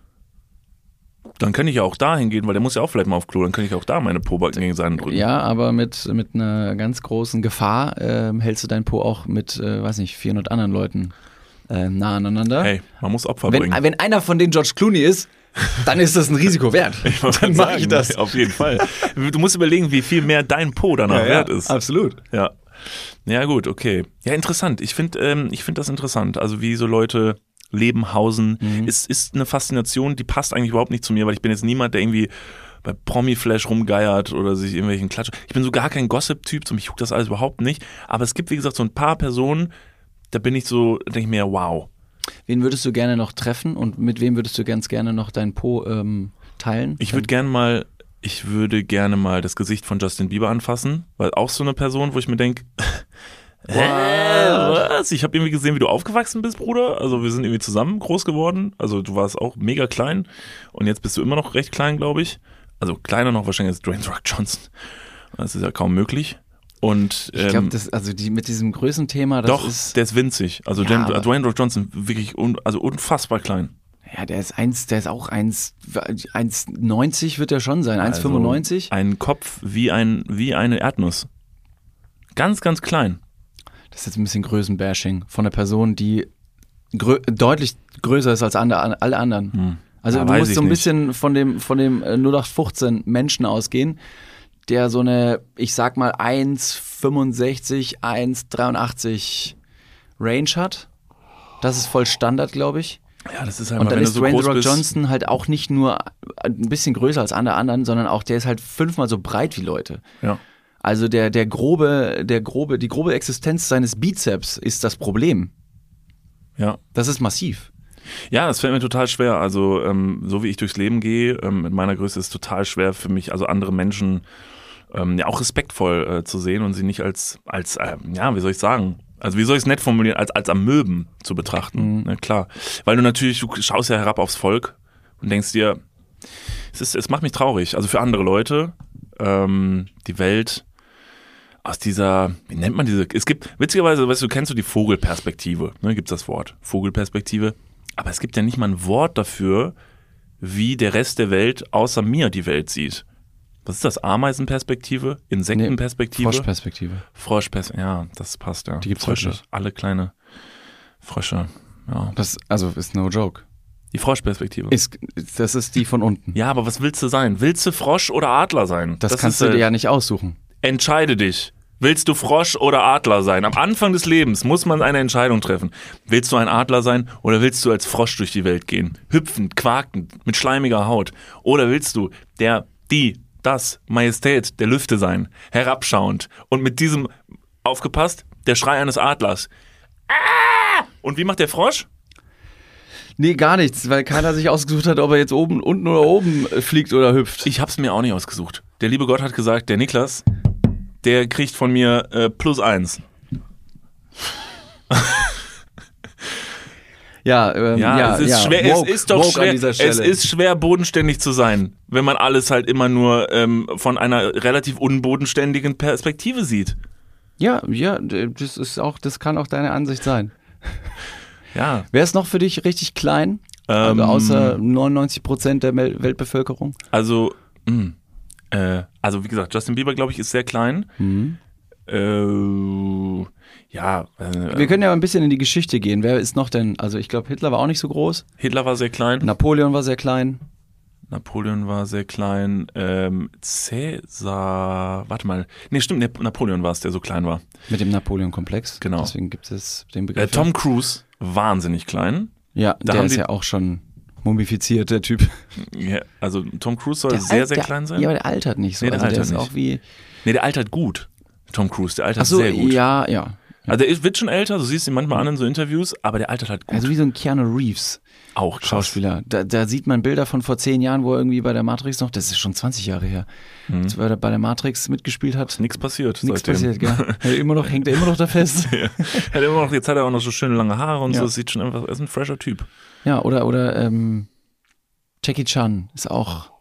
[SPEAKER 2] Dann kann ich ja auch da hingehen, weil der muss ja auch vielleicht mal auf Klo, dann kann ich auch da meine Pobacken gegen seinen drücken.
[SPEAKER 1] Ja, aber mit, mit einer ganz großen Gefahr ähm, hältst du dein Po auch mit, äh, weiß nicht, 400 anderen Leuten ähm, nah aneinander.
[SPEAKER 2] Hey, man muss Opfer
[SPEAKER 1] wenn,
[SPEAKER 2] bringen.
[SPEAKER 1] wenn einer von denen George Clooney ist, dann ist das ein Risiko wert.
[SPEAKER 2] wollte
[SPEAKER 1] dann mache ich das.
[SPEAKER 2] Auf jeden Fall. Du musst überlegen, wie viel mehr dein Po danach wert ist.
[SPEAKER 1] Absolut.
[SPEAKER 2] Ja. Ja, gut, okay. Ja, interessant. Ich finde ähm, ich find das interessant. Also, wie so Leute leben, hausen,
[SPEAKER 1] Mhm.
[SPEAKER 2] ist, ist eine Faszination, die passt eigentlich überhaupt nicht zu mir, weil ich bin jetzt niemand, der irgendwie bei Promi-Flash rumgeiert oder sich irgendwelchen Klatsch. Ich bin so gar kein Gossip-Typ, so mich juckt das alles überhaupt nicht. Aber es gibt, wie gesagt, so ein paar Personen, da bin ich so, denke ich mir, wow.
[SPEAKER 1] Wen würdest du gerne noch treffen und mit wem würdest du ganz gerne noch dein Po ähm, teilen?
[SPEAKER 2] Ich würde gerne mal, ich würde gerne mal das Gesicht von Justin Bieber anfassen, weil auch so eine Person, wo ich mir denke, äh, was? Ich habe irgendwie gesehen, wie du aufgewachsen bist, Bruder. Also wir sind irgendwie zusammen groß geworden. Also du warst auch mega klein und jetzt bist du immer noch recht klein, glaube ich. Also kleiner noch wahrscheinlich als Dwayne Rock Johnson. Das ist ja kaum möglich. Und
[SPEAKER 1] Ich glaube,
[SPEAKER 2] ähm,
[SPEAKER 1] das also die mit diesem Größenthema, das
[SPEAKER 2] doch,
[SPEAKER 1] ist
[SPEAKER 2] der ist winzig. Also
[SPEAKER 1] Ja,
[SPEAKER 2] Dwayne, Dwayne Rock Johnson wirklich un, also unfassbar klein.
[SPEAKER 1] ja, der ist eins, der ist auch eins 1,90 wird er schon sein, 1,95.
[SPEAKER 2] Also ein Kopf wie ein wie eine Erdnuss. Ganz, ganz klein.
[SPEAKER 1] Das ist jetzt ein bisschen Größenbashing von einer Person, die grö deutlich größer ist als andere, alle anderen. Also
[SPEAKER 2] Ja,
[SPEAKER 1] du musst so ein
[SPEAKER 2] nicht.
[SPEAKER 1] bisschen von dem, von dem äh, 0815 Menschen ausgehen, der so eine, ich sag mal, 1,65, 1,83 Range hat. Das ist voll Standard, glaube ich.
[SPEAKER 2] Ja, das ist halt
[SPEAKER 1] Und dann ist
[SPEAKER 2] so
[SPEAKER 1] Dwayne The Rock
[SPEAKER 2] bist.
[SPEAKER 1] Johnson halt auch nicht nur ein bisschen größer als alle anderen, sondern auch der ist halt fünfmal so breit wie Leute.
[SPEAKER 2] Ja.
[SPEAKER 1] Also der, der grobe, der grobe, die grobe Existenz seines Bizeps ist das Problem.
[SPEAKER 2] Ja.
[SPEAKER 1] Das ist massiv.
[SPEAKER 2] ja, das fällt mir total schwer. Also, ähm, so wie ich durchs Leben gehe, ähm, mit meiner Größe ist es total schwer für mich, also andere Menschen ähm, ja auch respektvoll äh, zu sehen und sie nicht als, als ähm, ja, wie soll ich sagen, also wie soll ich es nett formulieren, als, als Amöben zu betrachten. Na klar. Weil du natürlich, du schaust ja herab aufs Volk und denkst dir, es, ist, es macht mich traurig. Also für andere Leute, ähm, die Welt aus dieser, wie nennt man diese, es gibt, witzigerweise, weißt du, kennst du die Vogelperspektive, ne, gibt's das Wort, Vogelperspektive, aber es gibt ja nicht mal ein Wort dafür, wie der Rest der Welt außer mir die Welt sieht. Was ist das? Ameisenperspektive? Insektenperspektive?
[SPEAKER 1] Froschperspektive.
[SPEAKER 2] Froschperspektive. Ja, das passt ja.
[SPEAKER 1] Die gibt's
[SPEAKER 2] Frösche.
[SPEAKER 1] wirklich.
[SPEAKER 2] Alle kleine Frösche. Ja.
[SPEAKER 1] Das, also ist no joke.
[SPEAKER 2] Die Froschperspektive.
[SPEAKER 1] Ist, das ist die von unten.
[SPEAKER 2] ja, aber was willst du sein? Willst du Frosch oder Adler sein?
[SPEAKER 1] Das, kannst
[SPEAKER 2] ist,
[SPEAKER 1] du dir ja nicht aussuchen.
[SPEAKER 2] Entscheide dich. Willst du Frosch oder Adler sein? Am Anfang des Lebens muss man eine Entscheidung treffen. Willst du ein Adler sein oder willst du als Frosch durch die Welt gehen? Hüpfend, quakend, mit schleimiger Haut. Oder willst du der, die, das Majestät der Lüfte sein? Herabschauend. Und mit diesem, aufgepasst, der Schrei eines Adlers. Ah! Und wie macht der Frosch?
[SPEAKER 1] Nee, gar nichts, weil keiner sich ausgesucht hat, ob er jetzt oben, unten oder oben fliegt oder hüpft.
[SPEAKER 2] Ich hab's mir auch nicht ausgesucht. Der liebe Gott hat gesagt, der Niklas, der kriegt von mir äh, plus eins.
[SPEAKER 1] ja, ähm,
[SPEAKER 2] Ja,
[SPEAKER 1] ja,
[SPEAKER 2] es ist
[SPEAKER 1] ja.
[SPEAKER 2] schwer,
[SPEAKER 1] Woke,
[SPEAKER 2] es ist doch schwer, es ist schwer bodenständig zu sein, wenn man alles halt immer nur ähm, von einer relativ unbodenständigen Perspektive sieht.
[SPEAKER 1] ja, ja, das ist auch, das kann auch deine Ansicht sein.
[SPEAKER 2] Ja,
[SPEAKER 1] Wer ist noch für dich richtig klein?
[SPEAKER 2] Ähm,
[SPEAKER 1] also außer 99 Prozent der Weltbevölkerung?
[SPEAKER 2] also, mh, äh, also wie gesagt, Justin Bieber, glaube ich, ist sehr klein.
[SPEAKER 1] Mhm.
[SPEAKER 2] Äh, ja, äh,
[SPEAKER 1] Wir können ja ein bisschen in die Geschichte gehen. Wer ist noch denn? Also ich glaube, Hitler war auch nicht so groß.
[SPEAKER 2] Hitler war sehr klein,
[SPEAKER 1] Napoleon war sehr klein.
[SPEAKER 2] Napoleon war sehr klein, ähm, Cäsar, warte mal, nee, stimmt, Napoleon war es, der so klein war.
[SPEAKER 1] Mit dem Napoleon-Komplex.
[SPEAKER 2] Genau.
[SPEAKER 1] Deswegen gibt es den
[SPEAKER 2] Äh,
[SPEAKER 1] Begriff.
[SPEAKER 2] Tom Cruise, wahnsinnig klein.
[SPEAKER 1] ja,
[SPEAKER 2] da
[SPEAKER 1] der ist
[SPEAKER 2] die-
[SPEAKER 1] ja auch schon mumifiziert, der Typ.
[SPEAKER 2] Ja, also Tom Cruise soll
[SPEAKER 1] Der
[SPEAKER 2] sehr,
[SPEAKER 1] alt-
[SPEAKER 2] sehr
[SPEAKER 1] der,
[SPEAKER 2] klein sein.
[SPEAKER 1] Ja, aber der altert nicht so.
[SPEAKER 2] Nee, der
[SPEAKER 1] also der
[SPEAKER 2] altert
[SPEAKER 1] ist
[SPEAKER 2] nicht.
[SPEAKER 1] auch wie.
[SPEAKER 2] Nee, der altert gut. Tom Cruise, der altert
[SPEAKER 1] Ach so,
[SPEAKER 2] sehr gut.
[SPEAKER 1] ja, ja.
[SPEAKER 2] Also er wird schon älter, du siehst ihn manchmal an in so Interviews, aber der altert halt gut.
[SPEAKER 1] Also wie so ein Keanu Reeves
[SPEAKER 2] auch krass.
[SPEAKER 1] Schauspieler. Da, da sieht man Bilder von vor zehn Jahren, wo er irgendwie bei der Matrix noch, das ist schon 20 Jahre her, als er bei der Matrix mitgespielt hat.
[SPEAKER 2] Nichts passiert.
[SPEAKER 1] Nichts
[SPEAKER 2] seitdem.
[SPEAKER 1] passiert, gell? Er immer noch, hängt er immer noch da fest.
[SPEAKER 2] ja. Hat immer noch, jetzt hat er auch noch so schöne lange Haare und
[SPEAKER 1] Ja.
[SPEAKER 2] so. Sieht schon einfach, er ist ein fresher Typ.
[SPEAKER 1] Ja, oder, oder ähm, Jackie Chan ist auch.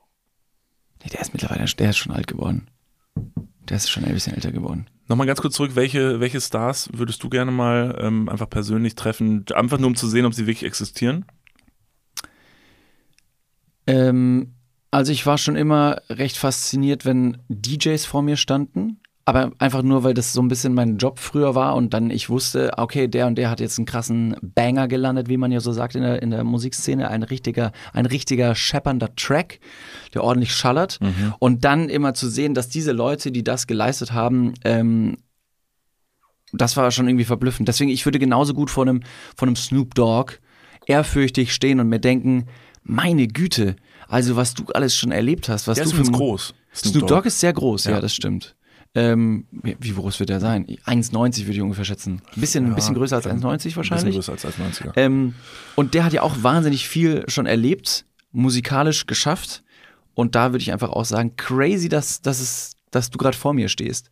[SPEAKER 1] Nee, der ist mittlerweile, der ist schon alt geworden. Der ist schon ein bisschen älter geworden.
[SPEAKER 2] Nochmal ganz kurz zurück, welche, welche Stars würdest du gerne mal ähm, einfach persönlich treffen? Einfach nur um zu sehen, ob sie wirklich existieren?
[SPEAKER 1] Ähm, also ich war schon immer recht fasziniert, wenn DJs vor mir standen. Aber einfach nur, weil das so ein bisschen mein Job früher war und dann ich wusste, okay, der und der hat jetzt einen krassen Banger gelandet, wie man ja so sagt in der, in der Musikszene. Ein richtiger, ein richtiger scheppernder Track, der ordentlich schallert. Und dann immer zu sehen, dass diese Leute, die das geleistet haben, ähm, das war schon irgendwie verblüffend. Deswegen, ich würde genauso gut vor einem, vor einem Snoop Dogg ehrfürchtig stehen und mir denken, meine Güte, also was du alles schon erlebt hast, was
[SPEAKER 2] Der
[SPEAKER 1] du
[SPEAKER 2] ist
[SPEAKER 1] für
[SPEAKER 2] groß.
[SPEAKER 1] Snoop, Dogg ist sehr groß, ja,
[SPEAKER 2] Ja.
[SPEAKER 1] das stimmt. Ähm, wie groß wird der sein? 1,90 würde ich ungefähr schätzen. Ein bisschen, ein bisschen größer als 1,90
[SPEAKER 2] Ein bisschen
[SPEAKER 1] wahrscheinlich.
[SPEAKER 2] größer als als 90er.
[SPEAKER 1] Ähm, und der hat ja auch wahnsinnig viel schon erlebt, musikalisch geschafft. Und da würde ich einfach auch sagen, crazy, dass, dass, es, dass du gerade vor mir stehst.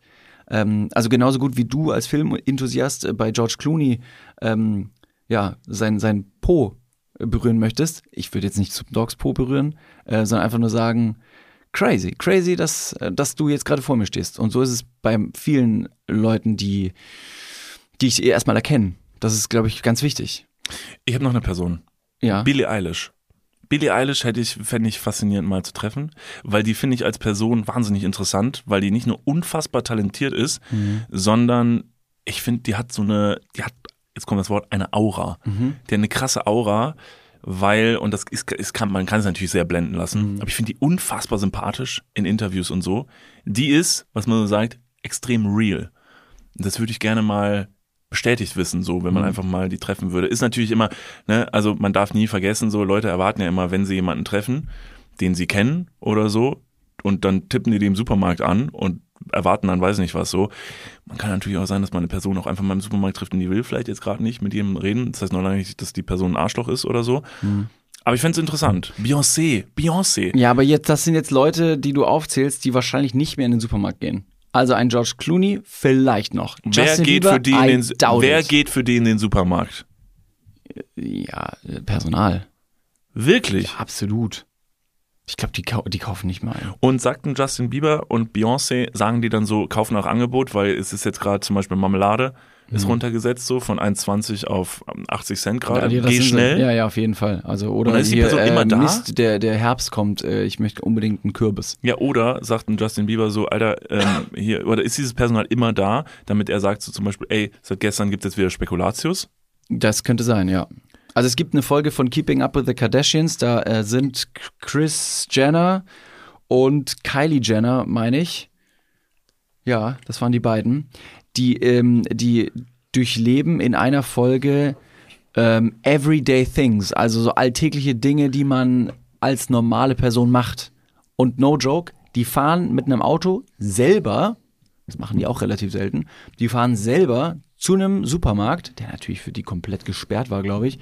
[SPEAKER 1] Ähm, also genauso gut wie du als Filmenthusiast äh, bei George Clooney ähm, ja, sein, sein Po berühren möchtest. Ich würde jetzt nicht Snoop Dogs Po berühren, äh, sondern einfach nur sagen, crazy, crazy, dass, äh, dass du jetzt gerade vor mir stehst. Und so ist es bei vielen Leuten, die, die ich erstmal erkenne. Das ist, glaube ich, ganz wichtig.
[SPEAKER 2] Ich habe noch eine Person.
[SPEAKER 1] Ja.
[SPEAKER 2] Billie Eilish. Billie Eilish hätte ich, fände ich faszinierend mal zu treffen, weil die finde ich als Person wahnsinnig interessant, weil die nicht nur unfassbar talentiert ist, sondern ich finde, die hat so eine, die hat, jetzt kommt das Wort, eine Aura. Die hat eine krasse Aura, weil, und das ist, ist kann, man kann es natürlich sehr blenden lassen, aber ich finde die unfassbar sympathisch in Interviews und so. Die ist, was man so sagt, extrem real. Und das würde ich gerne mal bestätigt wissen, so, wenn man einfach mal die treffen würde. Ist natürlich immer, ne, also man darf nie vergessen, so Leute erwarten ja immer, wenn sie jemanden treffen, den sie kennen oder so, und dann tippen die die im Supermarkt an und erwarten dann weiß nicht was so. Man kann natürlich auch sein, dass man eine Person auch einfach mal im Supermarkt trifft und die will vielleicht jetzt gerade nicht mit jemandem reden. Das heißt noch lange nicht, dass die Person ein Arschloch ist oder so. Aber ich fände es interessant. Beyoncé, Beyoncé.
[SPEAKER 1] Ja, aber jetzt, das sind jetzt Leute, die du aufzählst, die wahrscheinlich nicht mehr in den Supermarkt gehen. Also ein George Clooney vielleicht noch.
[SPEAKER 2] Wer geht,
[SPEAKER 1] Bieber,
[SPEAKER 2] für die in den, wer
[SPEAKER 1] it.
[SPEAKER 2] geht für die in den Supermarkt?
[SPEAKER 1] Ja, äh, Personal.
[SPEAKER 2] Wirklich?
[SPEAKER 1] Absolut. Ich glaube, die, kau die kaufen nicht mal ein.
[SPEAKER 2] Und sagten Justin Bieber und Beyoncé, sagen die dann so, kaufen auch Angebot, weil es ist jetzt gerade zum Beispiel Marmelade, ist runtergesetzt so von 1,20 auf ähm, 80 Cent gerade.
[SPEAKER 1] Mhm. Ja,
[SPEAKER 2] Geh schnell.
[SPEAKER 1] Ja, ja, auf jeden Fall. Also, oder
[SPEAKER 2] ist die
[SPEAKER 1] hier,
[SPEAKER 2] Person
[SPEAKER 1] äh,
[SPEAKER 2] immer da?
[SPEAKER 1] Mist, der, der Herbst kommt, äh, ich möchte unbedingt einen Kürbis.
[SPEAKER 2] Ja, oder sagten Justin Bieber so, Alter, ähm, hier, oder ist dieses Personal immer da, damit er sagt so zum Beispiel, ey, seit gestern gibt es jetzt wieder Spekulatius?
[SPEAKER 1] Das könnte sein, ja. Also es gibt eine Folge von Keeping Up with the Kardashians, da äh, sind Chris Jenner und Kylie Jenner, meine ich. Ja, das waren die beiden. Die, ähm, die durchleben in einer Folge ähm, Everyday Things, also so alltägliche Dinge, die man als normale Person macht. Und no joke, die fahren mit einem Auto selber, das machen die auch relativ selten, die fahren selber zu einem Supermarkt, der natürlich für die komplett gesperrt war, glaube ich.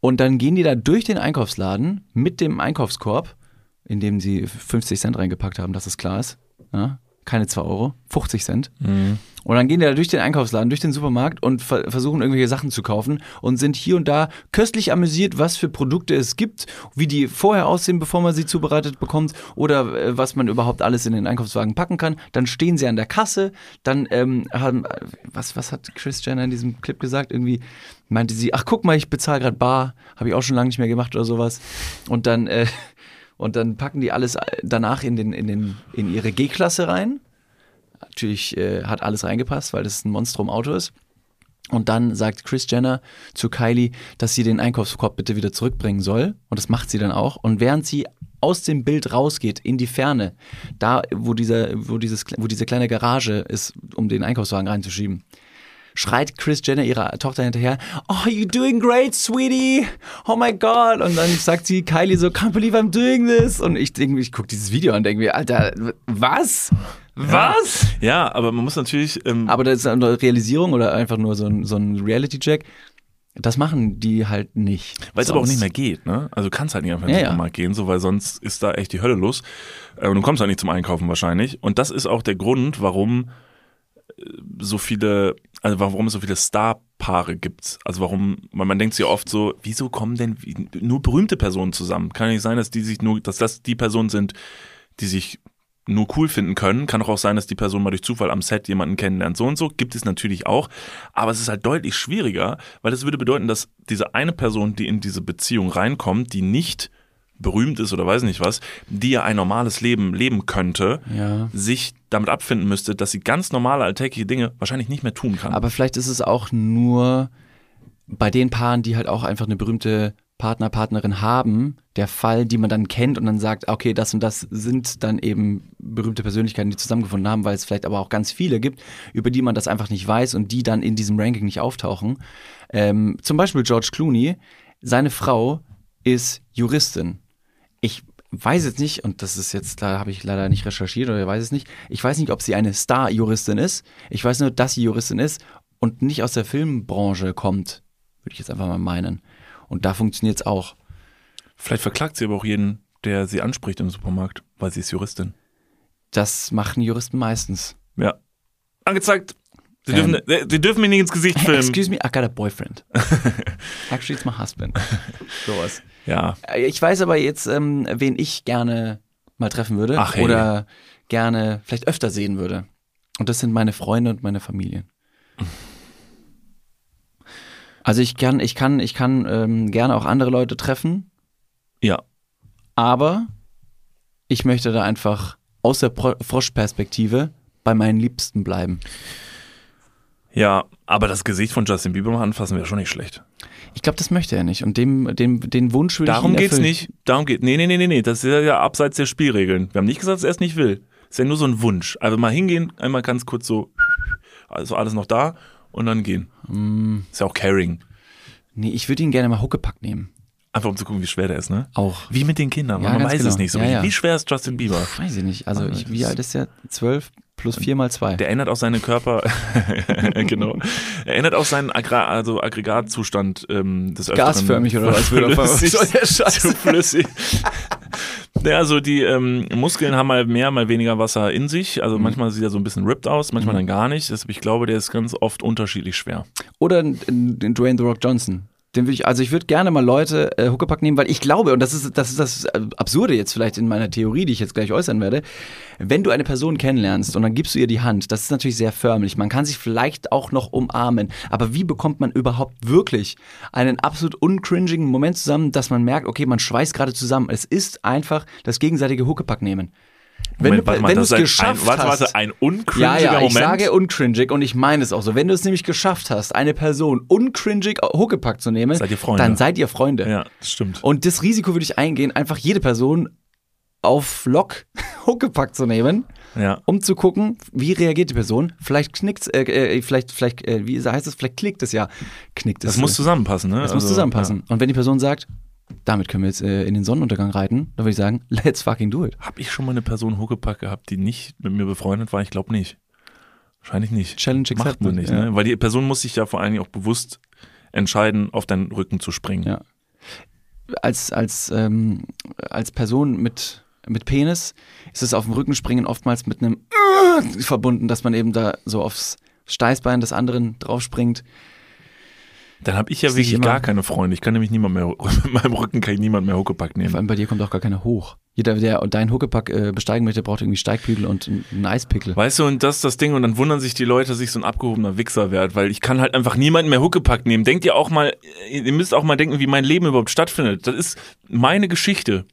[SPEAKER 1] Und dann gehen die da durch den Einkaufsladen mit dem Einkaufskorb, in dem sie 50 Cent reingepackt haben, dass es klar ist. Ja, keine 2 Euro, 50 Cent. Und dann gehen die da durch den Einkaufsladen, durch den Supermarkt und ver versuchen irgendwelche Sachen zu kaufen und sind hier und da köstlich amüsiert, was für Produkte es gibt, wie die vorher aussehen, bevor man sie zubereitet bekommt oder äh, was man überhaupt alles in den Einkaufswagen packen kann. Dann stehen sie an der Kasse, dann ähm, haben, äh, was, was hat Chris Jenner in diesem Clip gesagt? Irgendwie meinte sie, ach guck mal, ich bezahle gerade bar, habe ich auch schon lange nicht mehr gemacht oder sowas. Und dann, äh, und dann packen die alles danach in, den, in, den, in ihre G-Klasse rein. Natürlich äh, hat alles reingepasst, weil das ein Monstrum-Auto ist. Und dann sagt Chris Jenner zu Kylie, dass sie den Einkaufskorb bitte wieder zurückbringen soll. Und das macht sie dann auch. Und während sie aus dem Bild rausgeht, in die Ferne, da, wo, dieser, wo, dieses, wo diese kleine Garage ist, um den Einkaufswagen reinzuschieben, schreit Chris Jenner ihrer Tochter hinterher, oh, you doing great, sweetie, oh my God. Und dann sagt sie Kylie so, can't believe I'm doing this. Und ich denke, ich gucke dieses Video an und denke mir, Alter, was?
[SPEAKER 2] Was? Ja, aber man muss natürlich. Ähm,
[SPEAKER 1] Aber das ist eine Realisierung oder einfach nur so ein, so ein Reality-Check. Das machen die halt nicht.
[SPEAKER 2] Weil es aber auch nicht mehr geht, ne? Also du kannst halt nicht einfach in
[SPEAKER 1] Ja,
[SPEAKER 2] den
[SPEAKER 1] ja.
[SPEAKER 2] Supermarkt gehen, so, weil sonst ist da echt die Hölle los. Äh, Und du kommst halt nicht zum Einkaufen wahrscheinlich. Und das ist auch der Grund, warum äh, so viele, also warum es so viele Starpaare gibt. Also warum, weil man denkt sich ja oft so, wieso kommen denn nur berühmte Personen zusammen? Kann ja nicht sein, dass die sich nur, dass das die Personen sind, die sich nur cool finden können. Kann doch auch sein, dass die Person mal durch Zufall am Set jemanden kennenlernt. So und so gibt es natürlich auch. Aber es ist halt deutlich schwieriger, weil das würde bedeuten, dass diese eine Person, die in diese Beziehung reinkommt, die nicht berühmt ist oder weiß nicht was, die ja ein normales Leben leben könnte,
[SPEAKER 1] Ja.
[SPEAKER 2] sich damit abfinden müsste, dass sie ganz normale alltägliche Dinge wahrscheinlich nicht mehr tun kann.
[SPEAKER 1] Aber vielleicht ist es auch nur bei den Paaren, die halt auch einfach eine berühmte Partner, Partnerin haben, der Fall, die man dann kennt und dann sagt, okay, das und das sind dann eben berühmte Persönlichkeiten, die zusammengefunden haben, weil es vielleicht aber auch ganz viele gibt, über die man das einfach nicht weiß und die dann in diesem Ranking nicht auftauchen. Ähm, zum Beispiel George Clooney, seine Frau ist Juristin. Ich weiß jetzt nicht, und das ist jetzt, da habe ich leider nicht recherchiert oder weiß es nicht, ich weiß nicht, ob sie eine Star-Juristin ist. Ich weiß nur, dass sie Juristin ist und nicht aus der Filmbranche kommt, würde ich jetzt einfach mal meinen. Und da funktioniert es auch.
[SPEAKER 2] Vielleicht verklagt sie aber auch jeden, der sie anspricht im Supermarkt, weil sie ist Juristin.
[SPEAKER 1] Das machen Juristen meistens.
[SPEAKER 2] Ja. Angezeigt. Sie dürfen, sie dürfen mir nicht ins Gesicht filmen.
[SPEAKER 1] Excuse me, I got a boyfriend. Actually, it's my husband. Sowas.
[SPEAKER 2] Ja.
[SPEAKER 1] Äh, Ich weiß aber jetzt, ähm, wen ich gerne mal treffen würde
[SPEAKER 2] Ach, hey.
[SPEAKER 1] oder gerne vielleicht öfter sehen würde. Und das sind meine Freunde und meine Familien. Also ich kann, ich kann, ich kann ähm, gerne auch andere Leute treffen,
[SPEAKER 2] Ja.
[SPEAKER 1] aber ich möchte da einfach aus der Pro Froschperspektive bei meinen Liebsten bleiben.
[SPEAKER 2] Ja, aber das Gesicht von Justin Bieber mal anfassen wäre schon nicht schlecht.
[SPEAKER 1] Ich glaube, das möchte er nicht. Und dem, dem, den Wunsch will
[SPEAKER 2] Darum
[SPEAKER 1] ich ihm
[SPEAKER 2] geht's nicht. Darum geht. Nee, nee, nee, nee, nee. Das ist ja abseits der Spielregeln. Wir haben nicht gesagt, dass er es nicht will. Das ist ja nur so ein Wunsch. Also mal hingehen, einmal ganz kurz so, also alles noch da und dann gehen.
[SPEAKER 1] Mm.
[SPEAKER 2] Ist ja auch Caring.
[SPEAKER 1] Nee, ich würde ihn gerne mal Huckepack nehmen.
[SPEAKER 2] Einfach um zu gucken, wie schwer der ist, ne?
[SPEAKER 1] Auch.
[SPEAKER 2] Wie mit den Kindern.
[SPEAKER 1] Ja,
[SPEAKER 2] man weiß
[SPEAKER 1] genau.
[SPEAKER 2] es nicht so
[SPEAKER 1] Ja, ja.
[SPEAKER 2] Wie schwer ist Justin Bieber?
[SPEAKER 1] Weiß ich nicht. Also, ich, wie alt ist der? Zwölf plus vier mal zwei.
[SPEAKER 2] Der ändert auch seinen Körper, genau. Er ändert auch seinen Aggr also Aggregatzustand ähm, des Öfteren.
[SPEAKER 1] Gasförmig oder was?
[SPEAKER 2] Einmal-
[SPEAKER 1] Was soll der Scheiß?
[SPEAKER 2] zu flüssig. Ja, also die ähm, Muskeln haben mal mehr, mal weniger Wasser in sich.
[SPEAKER 1] Mhm.
[SPEAKER 2] Also manchmal sieht er so ein bisschen ripped aus, manchmal dann gar nicht. Deshalb, ich glaube, der ist ganz oft unterschiedlich schwer.
[SPEAKER 1] Oder den Dwayne The Rock Johnson. Den würde ich, also ich würde gerne mal Leute äh, Huckepack nehmen, weil ich glaube, und das ist, das ist das Absurde jetzt vielleicht in meiner Theorie, die ich jetzt gleich äußern werde, wenn du eine Person kennenlernst und dann gibst du ihr die Hand, das ist natürlich sehr förmlich. Man kann sich vielleicht auch noch umarmen, aber wie bekommt man überhaupt wirklich einen absolut uncringigen Moment zusammen, dass man merkt, okay, man schweißt gerade zusammen. Es ist einfach das gegenseitige Huckepack nehmen. Wenn
[SPEAKER 2] Moment,
[SPEAKER 1] du
[SPEAKER 2] warte
[SPEAKER 1] wenn du es geschafft
[SPEAKER 2] ein, warte,
[SPEAKER 1] hast,
[SPEAKER 2] warte, ein uncringiger
[SPEAKER 1] ja, ja, ich
[SPEAKER 2] Moment.
[SPEAKER 1] sage uncringig und ich meine es auch so. Wenn du es nämlich geschafft hast, eine Person uncringig Huckepack zu nehmen,
[SPEAKER 2] Seid ihr Freunde.
[SPEAKER 1] dann seid ihr Freunde.
[SPEAKER 2] ja, das stimmt.
[SPEAKER 1] Und das Risiko würde ich eingehen, einfach jede Person auf Lock Huckepack zu nehmen,
[SPEAKER 2] Ja.
[SPEAKER 1] um zu gucken, wie reagiert die Person. Vielleicht knickt's, äh, äh, vielleicht, vielleicht, äh, wie heißt es, vielleicht klickt es ja. Knickt es.
[SPEAKER 2] Das muss zusammenpassen, ne?
[SPEAKER 1] das muss
[SPEAKER 2] Also,
[SPEAKER 1] zusammenpassen. Und wenn die Person sagt, damit können wir jetzt äh, in den Sonnenuntergang reiten, dann würde ich sagen, let's fucking do it.
[SPEAKER 2] Habe ich schon mal eine Person Huckepack gehabt, die nicht mit mir befreundet war? Ich glaube nicht. Wahrscheinlich nicht.
[SPEAKER 1] Challenge
[SPEAKER 2] Macht
[SPEAKER 1] accepted.
[SPEAKER 2] man nicht,
[SPEAKER 1] ja.
[SPEAKER 2] ne? Weil die Person muss sich ja vor allen Dingen auch bewusst entscheiden, auf deinen Rücken zu springen.
[SPEAKER 1] Ja. als, als, ähm, als Person mit, mit Penis ist es auf dem Rücken springen oftmals mit einem verbunden, dass man eben da so aufs Steißbein des anderen draufspringt.
[SPEAKER 2] Dann habe ich ja wirklich
[SPEAKER 1] immer-
[SPEAKER 2] gar keine Freunde. Ich kann nämlich niemand mehr, mit meinem Rücken kann ich niemand mehr Huckepack
[SPEAKER 1] Vor
[SPEAKER 2] nehmen.
[SPEAKER 1] allem bei dir kommt auch gar keiner hoch. Jeder, der deinen Huckepack äh, besteigen möchte, braucht irgendwie Steigbügel und einen Eispickel.
[SPEAKER 2] Weißt du, und das ist das Ding, und dann wundern sich die Leute, dass ich so ein abgehobener Wichser werde, weil ich kann halt einfach niemanden mehr Huckepack nehmen. Denkt ihr auch mal, ihr müsst auch mal denken, wie mein Leben überhaupt stattfindet. Das ist meine Geschichte.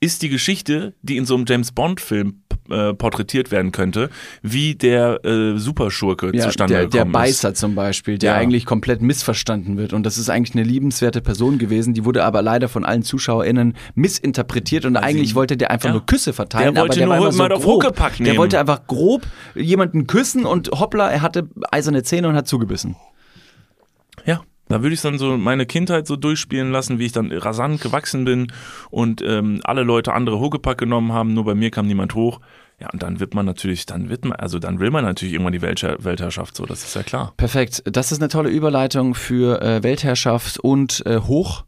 [SPEAKER 2] Ist die Geschichte, die in so einem James Bond-Film äh, porträtiert werden könnte, wie der äh, Superschurke
[SPEAKER 1] Ja,
[SPEAKER 2] zustande
[SPEAKER 1] der, der
[SPEAKER 2] gekommen ist.
[SPEAKER 1] Beißer zum Beispiel, der
[SPEAKER 2] Ja.
[SPEAKER 1] eigentlich komplett missverstanden wird. Und das ist eigentlich eine liebenswerte Person gewesen, die wurde aber leider von allen ZuschauerInnen missinterpretiert und eigentlich wollte der einfach
[SPEAKER 2] ja.
[SPEAKER 1] nur Küsse verteilen.
[SPEAKER 2] Der wollte
[SPEAKER 1] aber der
[SPEAKER 2] nur
[SPEAKER 1] war immer
[SPEAKER 2] mal
[SPEAKER 1] so
[SPEAKER 2] auf. Huckepack
[SPEAKER 1] Der
[SPEAKER 2] nehmen.
[SPEAKER 1] wollte einfach grob jemanden küssen und hoppla, er hatte eiserne Zähne und hat zugebissen.
[SPEAKER 2] Da würde ich dann so meine Kindheit so durchspielen lassen, wie ich dann rasant gewachsen bin und ähm, alle Leute andere Huckepack genommen haben, nur bei mir kam niemand hoch. Ja, und dann wird man natürlich, dann wird man, also dann will man natürlich irgendwann die Welther Weltherrschaft, so, das ist ja klar.
[SPEAKER 1] Perfekt. Das ist eine tolle Überleitung für äh, Weltherrschaft und äh, Hoch.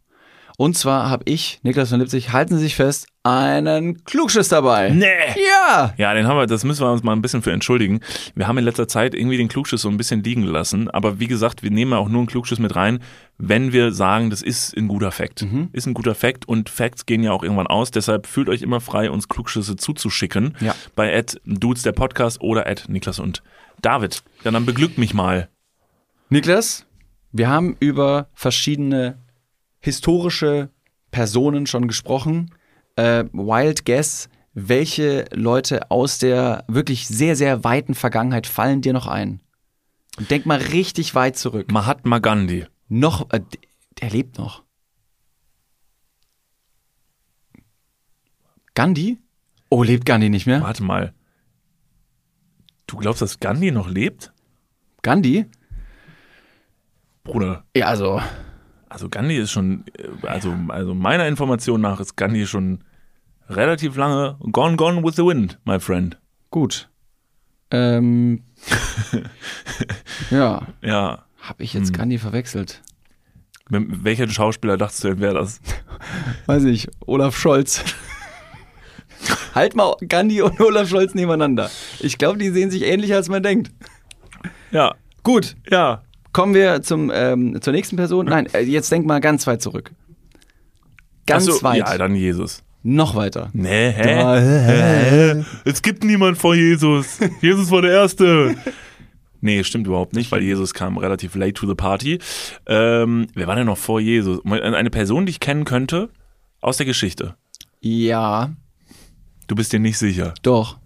[SPEAKER 1] Und zwar habe ich, Niklas von Lipzig, halten Sie sich fest, einen Klugschiss dabei.
[SPEAKER 2] Nee!
[SPEAKER 1] Ja!
[SPEAKER 2] Ja, den haben wir, das müssen wir uns mal ein bisschen für entschuldigen. Wir haben in letzter Zeit irgendwie den Klugschiss so ein bisschen liegen gelassen. Aber wie gesagt, wir nehmen ja auch nur einen Klugschiss mit rein, wenn wir sagen, das ist ein guter Fakt. Ist ein guter Fakt und Facts gehen ja auch irgendwann aus. Deshalb fühlt euch immer frei, uns Klugschüsse zuzuschicken.
[SPEAKER 1] Ja.
[SPEAKER 2] Bei Ed Dudes der Podcast oder Ed Niklas und David. Ja, dann beglückt mich mal.
[SPEAKER 1] Niklas, wir haben über verschiedene historische Personen schon gesprochen. Äh, Wild Guess, welche Leute aus der wirklich sehr, sehr weiten Vergangenheit fallen dir noch ein? Und denk mal richtig weit zurück.
[SPEAKER 2] Mahatma Gandhi.
[SPEAKER 1] Noch, äh, der lebt noch. Gandhi? Oh, lebt Gandhi nicht mehr?
[SPEAKER 2] Warte mal. Du glaubst, dass Gandhi noch lebt?
[SPEAKER 1] Gandhi?
[SPEAKER 2] Bruder,
[SPEAKER 1] Ja, also,
[SPEAKER 2] also Gandhi ist schon, äh, also, also meiner Information nach ist Gandhi schon relativ lange gone, gone with the wind, my friend.
[SPEAKER 1] gut. Ähm, ja,
[SPEAKER 2] Ja.
[SPEAKER 1] habe ich jetzt Gandhi verwechselt?
[SPEAKER 2] Mit welcher Schauspieler dachtest du denn, wäre das?
[SPEAKER 1] Weiß ich, Olaf Scholz. halt mal Gandhi und Olaf Scholz nebeneinander. Ich glaube, die sehen sich ähnlich, als man denkt.
[SPEAKER 2] Ja,
[SPEAKER 1] Gut,
[SPEAKER 2] ja.
[SPEAKER 1] Kommen wir zum, ähm, zur nächsten Person. Nein, äh, jetzt denk mal ganz weit zurück. Ganz
[SPEAKER 2] so,
[SPEAKER 1] weit.
[SPEAKER 2] Ja, dann Jesus.
[SPEAKER 1] Noch weiter.
[SPEAKER 2] Nee, hä?
[SPEAKER 1] Da-
[SPEAKER 2] hä? Es gibt niemand vor Jesus. Jesus war der Erste. Nee, stimmt überhaupt nicht, weil Jesus kam relativ late to the party. Ähm, wer war denn noch vor Jesus? Eine Person, die ich kennen könnte aus der Geschichte.
[SPEAKER 1] Ja,
[SPEAKER 2] Du bist dir nicht sicher.
[SPEAKER 1] doch.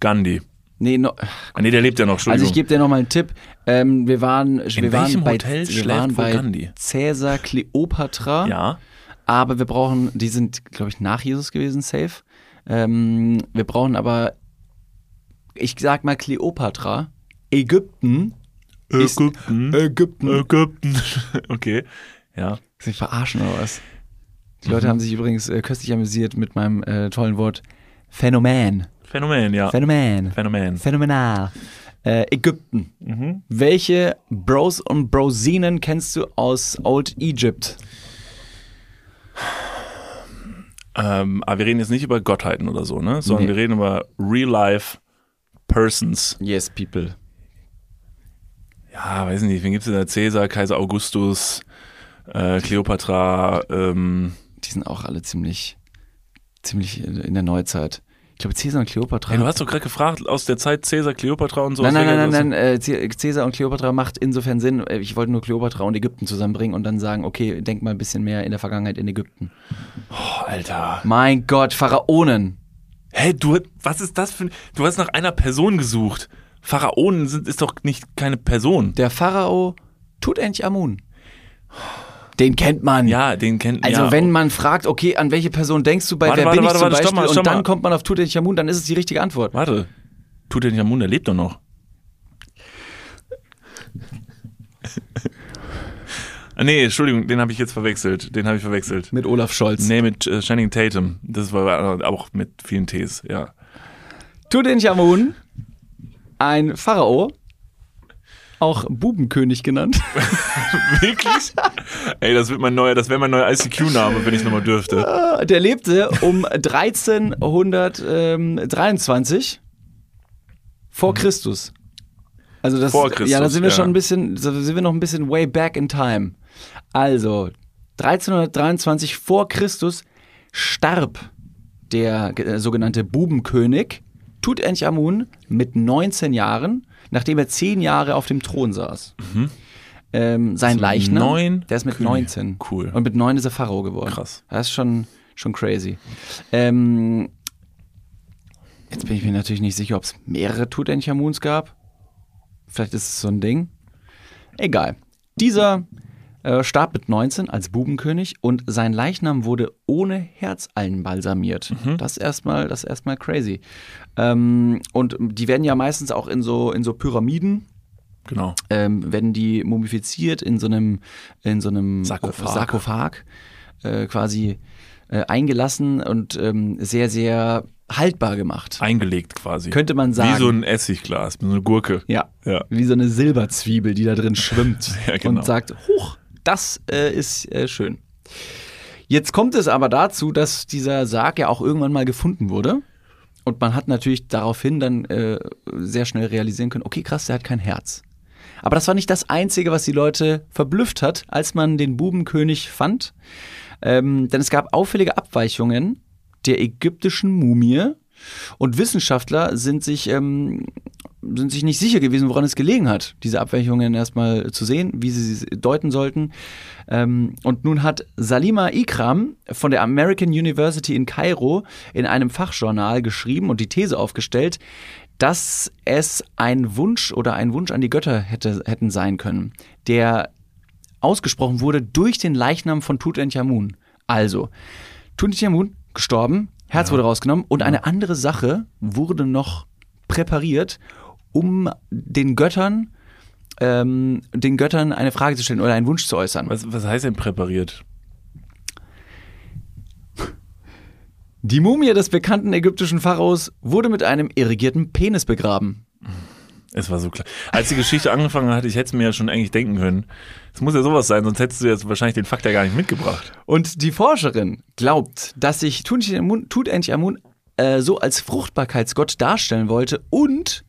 [SPEAKER 2] Gandhi.
[SPEAKER 1] Nee, no,
[SPEAKER 2] Ah, nee, der lebt ja noch,
[SPEAKER 1] also
[SPEAKER 2] Entschuldigung.
[SPEAKER 1] ich gebe dir noch mal einen Tipp. Ähm, wir waren, wir waren bei,
[SPEAKER 2] Hotel
[SPEAKER 1] wir waren bei
[SPEAKER 2] Gandhi?
[SPEAKER 1] Cäsar Kleopatra.
[SPEAKER 2] ja.
[SPEAKER 1] Aber wir brauchen, die sind, glaube ich, nach Jesus gewesen, safe. Ähm, wir brauchen aber, ich sag mal Kleopatra, Ägypten.
[SPEAKER 2] Ägypten.
[SPEAKER 1] Ägypten.
[SPEAKER 2] Ägypten. Okay. Ja.
[SPEAKER 1] Sie verarschen oder was? Die Leute haben sich übrigens äh, köstlich amüsiert mit meinem äh, tollen Wort Phänomen.
[SPEAKER 2] Phänomen, ja.
[SPEAKER 1] Phänomen.
[SPEAKER 2] Phänomen.
[SPEAKER 1] Phänomenal. Äh, Ägypten.
[SPEAKER 2] Mhm.
[SPEAKER 1] Welche Bros und Brosinen kennst du aus Old Egypt?
[SPEAKER 2] Ähm, aber wir reden jetzt nicht über Gottheiten oder so, ne? Sondern
[SPEAKER 1] Nee.
[SPEAKER 2] wir reden über Real-Life Persons.
[SPEAKER 1] Yes, people.
[SPEAKER 2] Ja, weiß nicht, wen gibt's denn da? Cäsar, Kaiser Augustus, äh, Kleopatra, ähm,
[SPEAKER 1] Die sind auch alle ziemlich, ziemlich in der Neuzeit. Ich glaube, Cäsar und Kleopatra.
[SPEAKER 2] Hey, du hast doch gerade gefragt, aus der Zeit Cäsar, Kleopatra und so.
[SPEAKER 1] nein, nein, nein, nein, nein. Äh, Cä- Cäsar und Kleopatra macht insofern Sinn. Äh, Ich wollte nur Kleopatra und Ägypten zusammenbringen und dann sagen, okay, denk mal ein bisschen mehr in der Vergangenheit in Ägypten.
[SPEAKER 2] Oh, Alter.
[SPEAKER 1] Mein Gott, Pharaonen.
[SPEAKER 2] Hey, du, was ist das für ein, du hast nach einer Person gesucht. Pharaonen sind, ist doch nicht keine Person.
[SPEAKER 1] Der Pharao Tutanchamun. Den kennt man.
[SPEAKER 2] Ja, den kennt
[SPEAKER 1] Also
[SPEAKER 2] ja.
[SPEAKER 1] wenn man fragt, okay, an welche Person denkst du bei
[SPEAKER 2] Warte,
[SPEAKER 1] Wer
[SPEAKER 2] warte,
[SPEAKER 1] bin ich
[SPEAKER 2] warte,
[SPEAKER 1] zum
[SPEAKER 2] warte, stopp
[SPEAKER 1] Beispiel
[SPEAKER 2] mal,
[SPEAKER 1] und dann kommt man auf Tutanchamun, dann ist es die richtige Antwort.
[SPEAKER 2] Warte. Tutanchamun, der lebt doch noch. Nee, Entschuldigung, den habe ich jetzt verwechselt. Den habe ich verwechselt.
[SPEAKER 1] Mit Olaf Scholz.
[SPEAKER 2] Nee, mit äh, Channing Tatum. Das war auch mit vielen Ts, ja.
[SPEAKER 1] Tutanchamun, ein Pharao, auch Bubenkönig genannt.
[SPEAKER 2] Wirklich? Ey, das wird mein neuer, das wäre mein neuer ICQ-Name, wenn ich nochmal dürfte.
[SPEAKER 1] Der lebte um 1323 vor Christus. Also das,
[SPEAKER 2] Mhm. Vor Christus,
[SPEAKER 1] ja, da sind wir
[SPEAKER 2] ja.
[SPEAKER 1] schon ein bisschen, da sind wir noch ein bisschen way back in time. Also 1323 vor Christus starb der äh, sogenannte Bubenkönig Tutanchamun mit 19 Jahren, nachdem er 10 Jahre auf dem Thron saß. Ähm, sein
[SPEAKER 2] Also
[SPEAKER 1] Leichnam,
[SPEAKER 2] neun
[SPEAKER 1] der ist mit
[SPEAKER 2] Könige.
[SPEAKER 1] 19.
[SPEAKER 2] Cool.
[SPEAKER 1] Und mit 9 ist er Pharao geworden.
[SPEAKER 2] Krass.
[SPEAKER 1] Das ist schon, schon crazy. Ähm, jetzt bin ich mir natürlich nicht sicher, ob es mehrere Tutanchamuns gab. Vielleicht ist es so ein Ding. Egal. Dieser äh, starb mit 19 als Bubenkönig und sein Leichnam wurde ohne Herz einbalsamiert. Das ist erstmal, das erstmal crazy. Ähm, und die werden ja meistens auch in so, in so Pyramiden
[SPEAKER 2] Genau.
[SPEAKER 1] ähm, werden die mumifiziert in so einem, in so einem
[SPEAKER 2] Sarkophag.
[SPEAKER 1] äh, Sarkophag äh, quasi äh, eingelassen und ähm, sehr, sehr haltbar gemacht.
[SPEAKER 2] Eingelegt quasi.
[SPEAKER 1] Könnte man sagen.
[SPEAKER 2] Wie so ein Essigglas, so eine Gurke.
[SPEAKER 1] Ja.
[SPEAKER 2] Ja.
[SPEAKER 1] Wie so eine Silberzwiebel, die da drin schwimmt
[SPEAKER 2] Ja, genau.
[SPEAKER 1] und sagt, huch, das äh, ist äh, schön. Jetzt kommt es aber dazu, dass dieser Sarg ja auch irgendwann mal gefunden wurde. Und man hat natürlich daraufhin dann äh, sehr schnell realisieren können, okay, krass, der hat kein Herz. Aber das war nicht das Einzige, was die Leute verblüfft hat, als man den Bubenkönig fand. Ähm, denn es gab auffällige Abweichungen der ägyptischen Mumie und Wissenschaftler sind sich, ähm, sind sich nicht sicher gewesen, woran es gelegen hat, diese Abweichungen erstmal zu sehen, wie sie sie deuten sollten. Ähm, und nun hat Salima Ikram von der American University in Kairo in einem Fachjournal geschrieben und die These aufgestellt, dass es ein Wunsch oder ein Wunsch an die Götter hätte, hätten sein können, der ausgesprochen wurde durch den Leichnam von Tutanchamun. Also, Tutanchamun gestorben, Herz wurde rausgenommen und eine andere Sache wurde noch präpariert, um den Göttern, ähm, den Göttern eine Frage zu stellen oder einen Wunsch zu äußern.
[SPEAKER 2] Was, was heißt denn präpariert?
[SPEAKER 1] Die Mumie des bekannten ägyptischen Pharaos wurde mit einem irrigierten Penis begraben.
[SPEAKER 2] Es war so klar. Als die Geschichte angefangen hat, ich hätte es mir ja schon eigentlich denken können. Es muss ja sowas sein, sonst hättest du jetzt wahrscheinlich den Fakt ja gar nicht mitgebracht.
[SPEAKER 1] Und die Forscherin glaubt, dass sich Tutanchamun, äh, so als Fruchtbarkeitsgott darstellen wollte und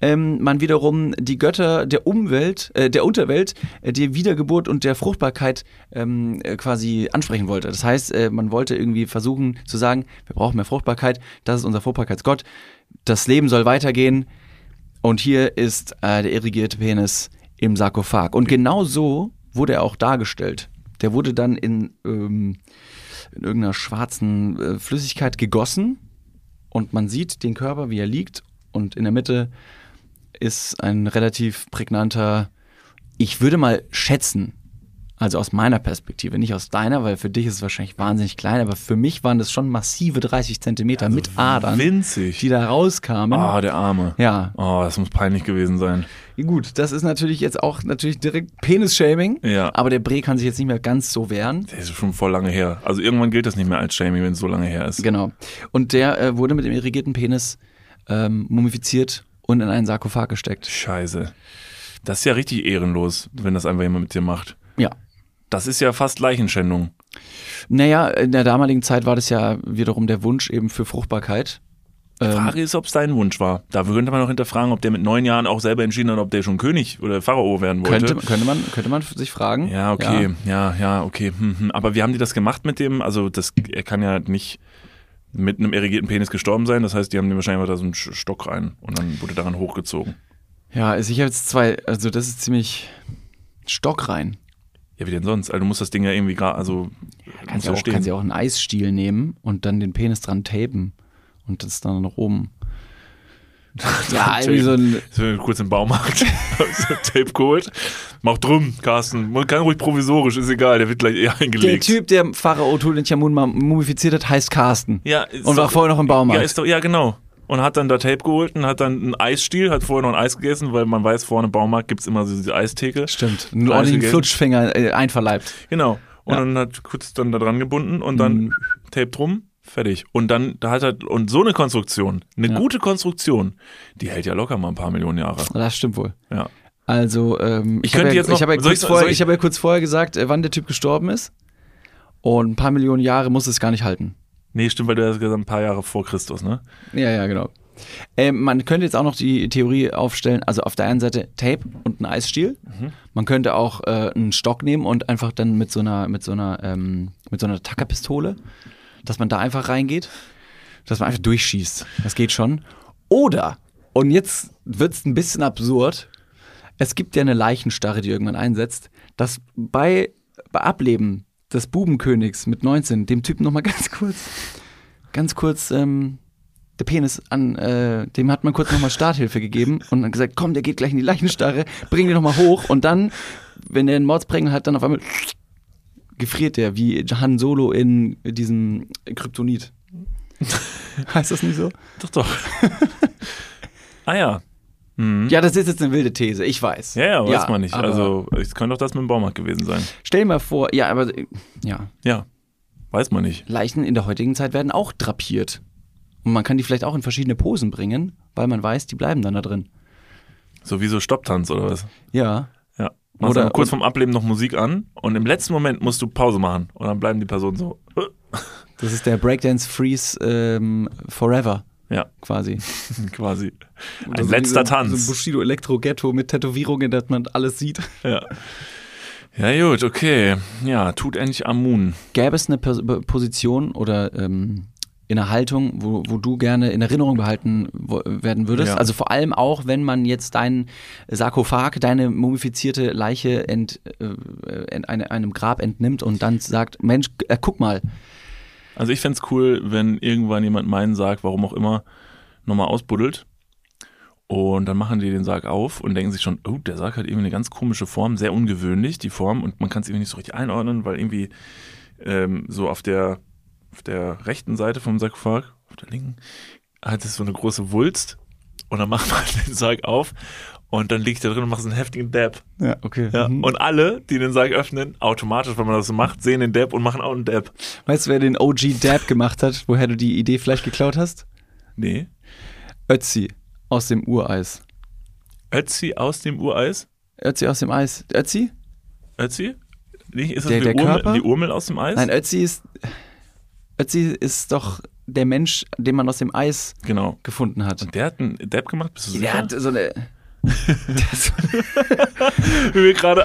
[SPEAKER 1] ähm, man wiederum die Götter der Umwelt, äh, der Unterwelt, äh, die Wiedergeburt und der Fruchtbarkeit ähm, äh, quasi ansprechen wollte. Das heißt, äh, man wollte irgendwie versuchen zu sagen, wir brauchen mehr Fruchtbarkeit, das ist unser Fruchtbarkeitsgott, das Leben soll weitergehen und hier ist äh, der irrigierte Penis im Sarkophag. Und genau so wurde er auch dargestellt. Der wurde dann in, ähm, in irgendeiner schwarzen äh, Flüssigkeit gegossen und man sieht den Körper, wie er liegt und in der Mitte ist ein relativ prägnanter, ich würde mal schätzen, also aus meiner Perspektive, nicht aus deiner, weil für dich ist es wahrscheinlich wahnsinnig klein, aber für mich waren das schon massive 30 Zentimeter mit Adern,
[SPEAKER 2] Winzig.
[SPEAKER 1] die da rauskamen.
[SPEAKER 2] Ah, der Arme.
[SPEAKER 1] Ja,
[SPEAKER 2] Oh, das muss peinlich gewesen sein.
[SPEAKER 1] gut, das ist natürlich jetzt auch natürlich direkt Penis-Shaming,
[SPEAKER 2] Ja.
[SPEAKER 1] aber der Bre kann sich jetzt nicht mehr ganz so wehren.
[SPEAKER 2] Der ist schon voll lange her. Also irgendwann gilt das nicht mehr als Shaming, wenn es so lange her ist.
[SPEAKER 1] Genau. Und der äh, wurde mit dem irrigierten Penis ähm, mumifiziert und in einen Sarkophag gesteckt.
[SPEAKER 2] Scheiße. Das ist ja richtig ehrenlos, wenn das einfach jemand mit dir macht.
[SPEAKER 1] Ja.
[SPEAKER 2] Das ist ja fast Leichenschändung.
[SPEAKER 1] Naja, in der damaligen Zeit war das ja wiederum der Wunsch eben für Fruchtbarkeit. Ähm,
[SPEAKER 2] Frage ist, ob es dein Wunsch war. Da könnte man noch hinterfragen, ob der mit neun Jahren auch selber entschieden hat, ob der schon König oder Pharao werden wollte.
[SPEAKER 1] könnte, könnte, man, könnte man sich fragen.
[SPEAKER 2] Ja, okay, ja, ja, okay. Hm, hm. Aber wie haben die das gemacht mit dem? Also, das, er kann ja nicht mit einem irrigierten Penis gestorben sein. Das heißt, die haben dem wahrscheinlich da so einen Stock rein und dann wurde daran hochgezogen.
[SPEAKER 1] Ja, also ich habe jetzt zwei, also das ist ziemlich stockrein.
[SPEAKER 2] Ja, wie denn sonst? Also, du musst das Ding ja irgendwie gerade, also,
[SPEAKER 1] Kannst
[SPEAKER 2] muss
[SPEAKER 1] ja
[SPEAKER 2] ja
[SPEAKER 1] auch, kannst ja auch einen Eisstiel nehmen und dann den Penis dran tapen und das dann nach oben. ja, irgendwie so ein,
[SPEAKER 2] Sind kurz im Baumarkt, Tape geholt. Mach drum, Carsten. Man kann ruhig provisorisch, ist egal, der wird gleich eher
[SPEAKER 1] der
[SPEAKER 2] eingelegt.
[SPEAKER 1] Typ, der Pharao Tutanchamun mumifiziert hat, heißt Carsten.
[SPEAKER 2] ja, ist
[SPEAKER 1] Und war
[SPEAKER 2] doch-
[SPEAKER 1] vorher noch im Baumarkt.
[SPEAKER 2] Ja, ist doch, ja, genau. Und hat dann da Tape geholt und hat dann einen Eisstiel, hat vorher noch ein Eis gegessen, weil man weiß, vorne im Baumarkt gibt's immer so diese Eistheke.
[SPEAKER 1] Stimmt. Einen ordentlichen. Flutschfinger äh, einverleibt.
[SPEAKER 2] Genau. Und
[SPEAKER 1] Ja.
[SPEAKER 2] dann hat kurz dann da dran gebunden und dann
[SPEAKER 1] Mhm.
[SPEAKER 2] Tape drum, fertig. Und dann, da hat er, und so eine Konstruktion, eine
[SPEAKER 1] Ja.
[SPEAKER 2] gute Konstruktion, die hält ja locker mal ein paar Millionen Jahre.
[SPEAKER 1] Das stimmt wohl.
[SPEAKER 2] Ja.
[SPEAKER 1] Also, ähm,
[SPEAKER 2] Ich
[SPEAKER 1] hab
[SPEAKER 2] könnte
[SPEAKER 1] ja,
[SPEAKER 2] jetzt noch-
[SPEAKER 1] ich habe ja,
[SPEAKER 2] soll
[SPEAKER 1] kurz
[SPEAKER 2] ich-
[SPEAKER 1] vorher-
[SPEAKER 2] soll ich-
[SPEAKER 1] ich hab ja kurz vorher gesagt, äh, wann der Typ gestorben ist. Und ein paar Millionen Jahre muss es gar nicht halten.
[SPEAKER 2] Nee, stimmt, weil du hast gesagt, ein paar Jahre vor Christus, ne?
[SPEAKER 1] Ja, ja, genau. Ähm, man könnte jetzt auch noch die Theorie aufstellen, also auf der einen Seite Tape und ein Eisstiel.
[SPEAKER 2] Mhm.
[SPEAKER 1] Man könnte auch äh, einen Stock nehmen und einfach dann mit so einer, mit so einer, ähm, mit so einer Tackerpistole, dass man da einfach reingeht, dass man einfach durchschießt. Das geht schon. Oder, und jetzt wird's ein bisschen absurd, es gibt ja eine Leichenstarre, die irgendwann einsetzt, dass bei, bei Ableben des Bubenkönigs mit 19 dem Typen nochmal ganz kurz, ganz kurz, ähm, der Penis an, äh, dem hat man kurz nochmal Starthilfe gegeben und dann gesagt, komm, der geht gleich in die Leichenstarre, bring den nochmal hoch und dann, wenn er einen Mordsprengen hat, dann auf einmal gefriert der, wie Han Solo in diesem Kryptonit. heißt das nicht so?
[SPEAKER 2] Doch, doch. ah ja. Mhm.
[SPEAKER 1] Ja, das ist jetzt eine wilde These, ich weiß.
[SPEAKER 2] Ja, ja, weiß man nicht. Also, es könnte doch das mit dem Baumarkt gewesen sein.
[SPEAKER 1] Stell dir mal vor, ja, aber ja,
[SPEAKER 2] Ja, weiß man nicht.
[SPEAKER 1] Leichen in der heutigen Zeit werden auch drapiert. Und man kann die vielleicht auch in verschiedene Posen bringen, weil man weiß, die bleiben dann da drin.
[SPEAKER 2] So wie so Stopptanz oder was?
[SPEAKER 1] Ja.
[SPEAKER 2] Machst
[SPEAKER 1] Oder-
[SPEAKER 2] dann kurz vorm Ableben noch Musik an und im letzten Moment musst du Pause machen und dann bleiben die Personen so.
[SPEAKER 1] Das ist der Breakdance Freeze ähm, Forever
[SPEAKER 2] Ja,
[SPEAKER 1] quasi.
[SPEAKER 2] quasi. Ein
[SPEAKER 1] so wie
[SPEAKER 2] letzter
[SPEAKER 1] ein-
[SPEAKER 2] Tanz.
[SPEAKER 1] So ein Bushido Elektro Ghetto mit Tätowierungen, dass man alles sieht.
[SPEAKER 2] Ja. Ja, gut, okay. Ja, tut endlich Amun.
[SPEAKER 1] Gäbe es eine Pos Position oder ähm, in einer Haltung, wo, wo du gerne in Erinnerung behalten werden würdest?
[SPEAKER 2] Ja.
[SPEAKER 1] Also vor allem auch, wenn man jetzt deinen Sarkophag, deine mumifizierte Leiche ent, äh, in eine, einem Grab entnimmt und dann sagt, Mensch, äh, guck mal,
[SPEAKER 2] Also ich fänd's cool, wenn irgendwann jemand meinen Sarg, warum auch immer, nochmal ausbuddelt. Und dann machen die den Sarg auf und denken sich schon, oh, der Sarg hat irgendwie eine ganz komische Form, sehr ungewöhnlich, die Form, und man kann es irgendwie nicht so richtig einordnen, weil irgendwie ähm, so auf der, auf der rechten Seite vom Sarkophag, auf der linken, hat es so eine große Wulst. Und dann macht man den Sarg auf und dann liegt er drin und macht so einen heftigen Dab.
[SPEAKER 1] ja, okay.
[SPEAKER 2] Ja.
[SPEAKER 1] Mhm.
[SPEAKER 2] Und alle, die den Sarg öffnen, automatisch, wenn man das so macht, sehen den Dab und machen auch einen Dab.
[SPEAKER 1] Weißt du, wer den OG Dab gemacht hat, woher du die Idee vielleicht geklaut hast?
[SPEAKER 2] Nee.
[SPEAKER 1] Ötzi aus dem Ureis.
[SPEAKER 2] Ötzi aus dem Ureis?
[SPEAKER 1] Ötzi aus dem Eis. Ötzi?
[SPEAKER 2] Ötzi? Nicht, ist das
[SPEAKER 1] Der-
[SPEAKER 2] die,
[SPEAKER 1] der
[SPEAKER 2] Urmel,
[SPEAKER 1] Körper?
[SPEAKER 2] die Urmel aus dem Eis?
[SPEAKER 1] Nein, Ötzi ist. Ötzi ist doch der Mensch, den man aus dem Eis
[SPEAKER 2] Genau.
[SPEAKER 1] gefunden hat.
[SPEAKER 2] Und der hat einen Dab gemacht? Bist du sicher?
[SPEAKER 1] Der hat so eine.
[SPEAKER 2] Wie wir gerade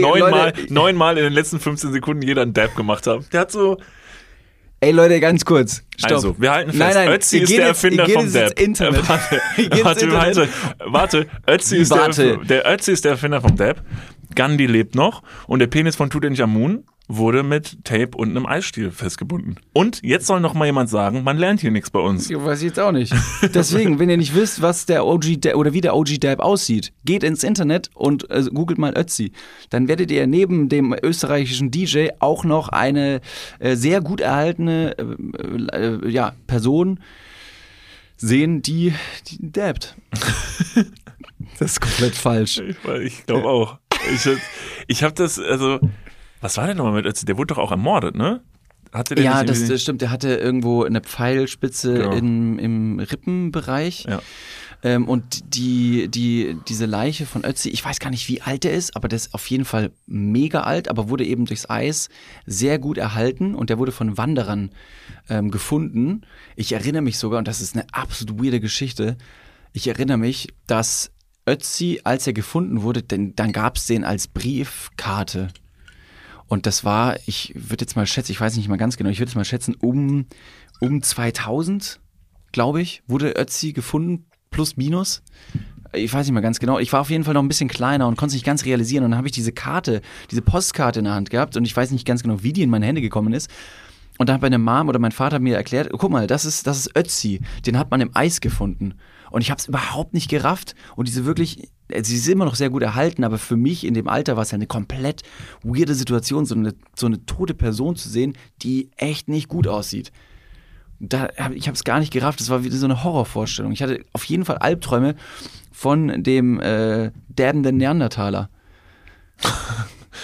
[SPEAKER 2] neunmal, neunmal in den letzten 15 Sekunden jeder einen Dab gemacht haben. Der hat so.
[SPEAKER 1] Ey Leute, ganz kurz. Stopp.
[SPEAKER 2] Also, wir halten fest,
[SPEAKER 1] Nein, nein,
[SPEAKER 2] Ötzi ist der Erfinder vom Dab.
[SPEAKER 1] Internet.
[SPEAKER 2] Äh, Warte, warte,
[SPEAKER 1] Internet.
[SPEAKER 2] warte, warte. Ötzi ist,
[SPEAKER 1] Warte.
[SPEAKER 2] Der, der Ötzi ist der Erfinder vom Dab. Gandhi lebt noch und der Penis von Tutanchamun wurde mit Tape und einem Eisstiel festgebunden. Und jetzt soll noch mal jemand sagen, man lernt hier nichts bei uns.
[SPEAKER 1] Ich weiß ich jetzt auch nicht. Deswegen, wenn ihr nicht wisst, was der OG Dab oder wie der OG Dab aussieht, geht ins Internet und äh, googelt mal Ötzi. Dann werdet ihr neben dem österreichischen DJ auch noch eine äh, sehr gut erhaltene äh, äh, ja, Person sehen, die, die dabbt. das ist komplett falsch.
[SPEAKER 2] Ich, ich glaube auch. Ich, ich habe das, also, was war denn nochmal mit Ötzi? Der wurde doch auch ermordet, ne? Hatte der
[SPEAKER 1] Ja, das, das stimmt. Der hatte irgendwo eine Pfeilspitze
[SPEAKER 2] Genau.
[SPEAKER 1] im, im Rippenbereich.
[SPEAKER 2] Ja.
[SPEAKER 1] Ähm, und die, die, diese Leiche von Ötzi, ich weiß gar nicht, wie alt der ist, aber der ist auf jeden Fall mega alt, aber wurde eben durchs Eis sehr gut erhalten und der wurde von Wanderern ähm, gefunden. Ich erinnere mich sogar, und das ist eine absolut weirde Geschichte, ich erinnere mich, dass Ötzi, als er gefunden wurde, denn dann gab es den als Briefkarte. Und das war, ich würde jetzt mal schätzen, ich weiß nicht mal ganz genau, ich würde jetzt mal schätzen, um, um 2000, glaube ich, wurde Ötzi gefunden, plus minus. Ich weiß nicht mal ganz genau. Ich war auf jeden Fall noch ein bisschen kleiner und konnte es nicht ganz realisieren. Und dann habe ich diese Karte, diese Postkarte in der Hand gehabt und ich weiß nicht ganz genau, wie die in meine Hände gekommen ist. Und dann hat meine Mom oder mein Vater mir erklärt, guck mal, das ist, das ist Ötzi, den hat man im Eis gefunden. Und ich habe es überhaupt nicht gerafft. Und diese wirklich, sie ist immer noch sehr gut erhalten, aber für mich in dem Alter war es ja eine komplett weirde Situation, so eine, so eine tote Person zu sehen, die echt nicht gut aussieht. Da, ich habe es gar nicht gerafft, das war wieder so eine Horrorvorstellung. Ich hatte auf jeden Fall Albträume von dem äh, däbenden Neandertaler.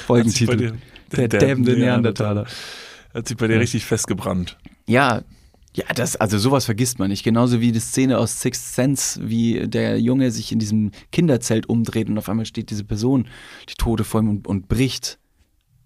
[SPEAKER 1] Folgentitel.
[SPEAKER 2] dir-
[SPEAKER 1] Der däbende Neandertaler.
[SPEAKER 2] Hat sich bei dir richtig festgebrannt.
[SPEAKER 1] Ja, ja, das, also sowas vergisst man nicht. Genauso wie die Szene aus Sixth Sense, wie der Junge sich in diesem Kinderzelt umdreht und auf einmal steht diese Person, die Tote vor ihm und, und bricht.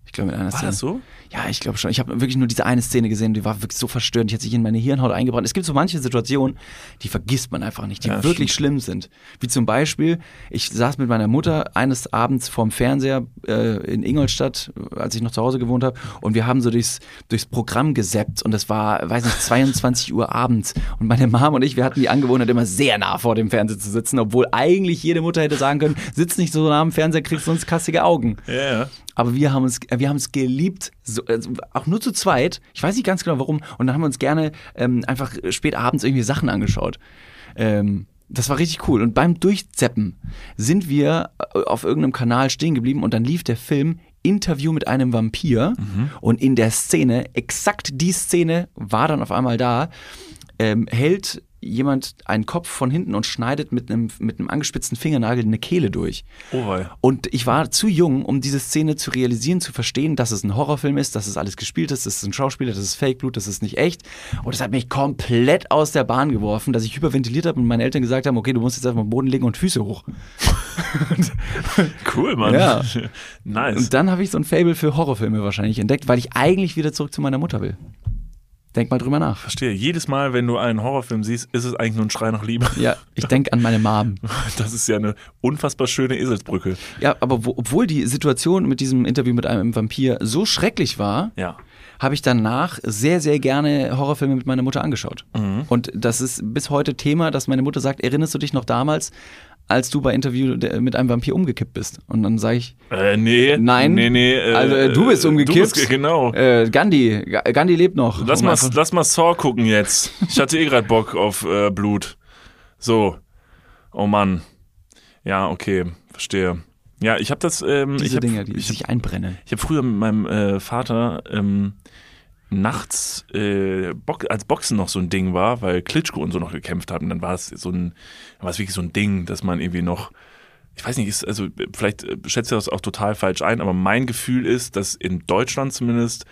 [SPEAKER 1] Ich glaube, in einer
[SPEAKER 2] War
[SPEAKER 1] Szene.
[SPEAKER 2] das so?
[SPEAKER 1] Ja, ich glaube schon. Ich habe wirklich nur diese eine Szene gesehen, die war wirklich so verstörend. Die hat sich in meine Hirnhaut eingebrannt. Es gibt so manche Situationen, die vergisst man einfach nicht, die
[SPEAKER 2] Ja,
[SPEAKER 1] wirklich schlimm sind. Wie zum Beispiel, ich saß mit meiner Mutter eines Abends vorm Fernseher äh, in Ingolstadt, als ich noch zu Hause gewohnt habe, und wir haben so durchs, durchs Programm gesappt und es war, weiß nicht, 22 Uhr abends. Und meine Mom und ich, wir hatten die Angewohnheit, immer sehr nah vor dem Fernseher zu sitzen, obwohl eigentlich jede Mutter hätte sagen können, sitz nicht so nah am Fernseher, kriegst sonst kassige Augen.
[SPEAKER 2] Ja, ja.
[SPEAKER 1] Aber wir haben uns, wir haben es geliebt, so, also auch nur zu zweit. Ich weiß nicht ganz genau warum. Und dann haben wir uns gerne ähm, einfach spät abends irgendwie Sachen angeschaut. Ähm, das war richtig cool. Und beim Durchzeppen sind wir äh, auf irgendeinem Kanal stehen geblieben und dann lief der Film Interview mit einem Vampir. Und in der Szene, exakt die Szene war dann auf einmal da, ähm, hält jemand einen Kopf von hinten und schneidet mit einem, mit einem angespitzten Fingernagel eine Kehle durch.
[SPEAKER 2] Oh wei.
[SPEAKER 1] Und ich war zu jung, um diese Szene zu realisieren, zu verstehen, dass es ein Horrorfilm ist, dass es alles gespielt ist, dass es ein Schauspieler, das ist Fake-Blut, das ist nicht echt. Und das hat mich komplett aus der Bahn geworfen, dass ich hyperventiliert habe und meine Eltern gesagt haben, okay, du musst jetzt einfach am Boden legen und Füße hoch.
[SPEAKER 2] Cool, Mann.
[SPEAKER 1] Ja.
[SPEAKER 2] nice.
[SPEAKER 1] Und dann habe ich so ein Fable für Horrorfilme wahrscheinlich entdeckt, weil ich eigentlich wieder zurück zu meiner Mutter will. Denk mal drüber nach.
[SPEAKER 2] Verstehe. Jedes Mal, wenn du einen Horrorfilm siehst, ist es eigentlich nur ein Schrei nach Liebe.
[SPEAKER 1] Ja, ich denke an meine Mom.
[SPEAKER 2] Das ist ja eine unfassbar schöne Eselsbrücke.
[SPEAKER 1] Ja, aber wo, obwohl die Situation mit diesem Interview mit einem Vampir so schrecklich war,
[SPEAKER 2] Ja.
[SPEAKER 1] habe ich danach sehr, sehr gerne Horrorfilme mit meiner Mutter angeschaut. Und das ist bis heute Thema, dass meine Mutter sagt, erinnerst du dich noch damals, als du bei Interview mit einem Vampir umgekippt bist? Und dann sage ich,
[SPEAKER 2] Äh, nee.
[SPEAKER 1] Nein.
[SPEAKER 2] Nee, nee. Äh,
[SPEAKER 1] Also, äh, du bist umgekippt.
[SPEAKER 2] Du bist, ge- genau.
[SPEAKER 1] äh, Gandhi, Ga- Gandhi lebt noch.
[SPEAKER 2] Lass
[SPEAKER 1] Um
[SPEAKER 2] mal,
[SPEAKER 1] einfach-
[SPEAKER 2] lass mal Saw gucken jetzt. Ich hatte eh gerade Bock auf äh, Blut. So. Oh Mann. Ja, okay. Verstehe. Ja, ich habe das. Ähm,
[SPEAKER 1] diese
[SPEAKER 2] ich hab,
[SPEAKER 1] Dinge, die
[SPEAKER 2] ich hab,
[SPEAKER 1] sich einbrennen.
[SPEAKER 2] ich hab früher mit meinem äh, Vater ähm, nachts, äh, als Boxen noch so ein Ding war, weil Klitschko und so noch gekämpft haben, dann war es so ein, war es wirklich so ein Ding, dass man irgendwie noch, ich weiß nicht, ist, also vielleicht äh, schätze ich das auch total falsch ein, aber mein Gefühl ist, dass in Deutschland zumindest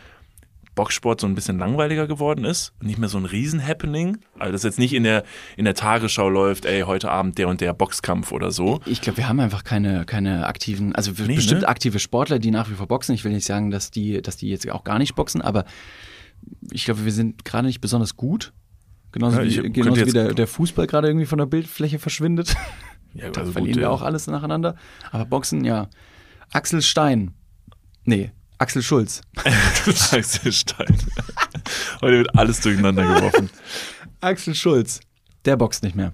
[SPEAKER 2] Boxsport so ein bisschen langweiliger geworden ist und nicht mehr so ein Riesen-Happening. Also das jetzt nicht in der, in der Tagesschau läuft, ey, heute Abend der und der Boxkampf oder so.
[SPEAKER 1] Ich glaube, wir haben einfach keine, keine aktiven, also
[SPEAKER 2] Nee,
[SPEAKER 1] bestimmt
[SPEAKER 2] ne?
[SPEAKER 1] aktive Sportler, die nach wie vor boxen. Ich will nicht sagen, dass die, dass die jetzt auch gar nicht boxen, aber ich glaube, wir sind gerade nicht besonders gut. Genauso
[SPEAKER 2] Ja, ich
[SPEAKER 1] wie, genauso wie der, der Fußball gerade irgendwie von der Bildfläche verschwindet.
[SPEAKER 2] Ja,
[SPEAKER 1] Da
[SPEAKER 2] also
[SPEAKER 1] verlieren
[SPEAKER 2] gut,
[SPEAKER 1] wir
[SPEAKER 2] ja.
[SPEAKER 1] auch alles nacheinander. Aber Boxen, ja. Axel Stein. Nee, Axel Schulz.
[SPEAKER 2] Scheiße, Stein. Heute wird alles durcheinander geworfen.
[SPEAKER 1] Axel Schulz. Der boxt nicht mehr.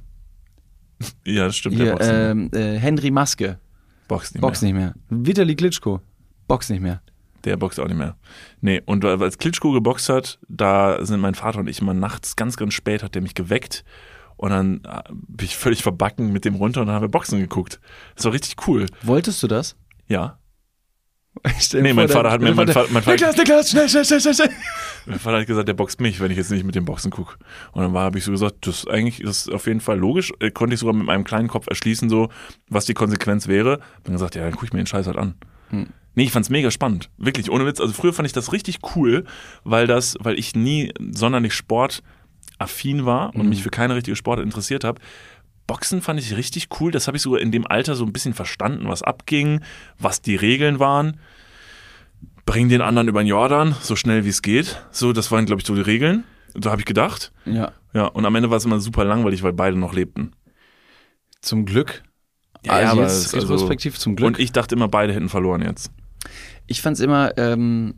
[SPEAKER 2] Ja, das stimmt. der
[SPEAKER 1] Hier,
[SPEAKER 2] Boxen.
[SPEAKER 1] ähm, äh, Henry Maske.
[SPEAKER 2] Boxt nicht
[SPEAKER 1] Boxt
[SPEAKER 2] mehr.
[SPEAKER 1] nicht mehr. Vitali Klitschko. Boxt nicht mehr.
[SPEAKER 2] Der boxt auch nicht mehr. Nee, und als Klitschko geboxt hat, da sind mein Vater und ich immer nachts ganz, ganz spät, hat der mich geweckt. Und dann äh, bin ich völlig verbacken mit dem runter und dann haben wir Boxen geguckt. Das war richtig cool.
[SPEAKER 1] Wolltest du das?
[SPEAKER 2] Ja. Nee, mein Vater hat mir- mein Vater- mein Vater-
[SPEAKER 1] Niklas, Niklas, schnell, schnell, schnell, schnell.
[SPEAKER 2] Mein Vater hat gesagt, der boxt mich, wenn ich jetzt nicht mit dem Boxen gucke. Und dann habe ich so gesagt, das ist eigentlich das ist auf jeden Fall logisch. Äh, konnte ich sogar mit meinem kleinen Kopf erschließen, so, was die Konsequenz wäre. Dann gesagt, ja, dann gucke ich mir den Scheiß halt an.
[SPEAKER 1] Hm.
[SPEAKER 2] Nee, ich fand's mega spannend. Wirklich, ohne Witz. Also früher fand ich das richtig cool, weil das, weil ich nie sonderlich sportaffin war und
[SPEAKER 1] Mhm.
[SPEAKER 2] mich für keine richtige Sportart interessiert habe. Boxen fand ich richtig cool. Das habe ich sogar in dem Alter so ein bisschen verstanden, was abging, was die Regeln waren. Bring den anderen über den Jordan, so schnell wie es geht. So, das waren, glaube ich, so die Regeln. So habe ich gedacht.
[SPEAKER 1] Ja,
[SPEAKER 2] Ja, und am Ende war es immer super langweilig, weil beide noch lebten.
[SPEAKER 1] zum Glück.
[SPEAKER 2] Ja,
[SPEAKER 1] also
[SPEAKER 2] aber
[SPEAKER 1] jetzt
[SPEAKER 2] also-
[SPEAKER 1] retrospektiv zum Glück.
[SPEAKER 2] Und ich dachte immer, beide hätten verloren jetzt.
[SPEAKER 1] Ich fand's immer, ähm,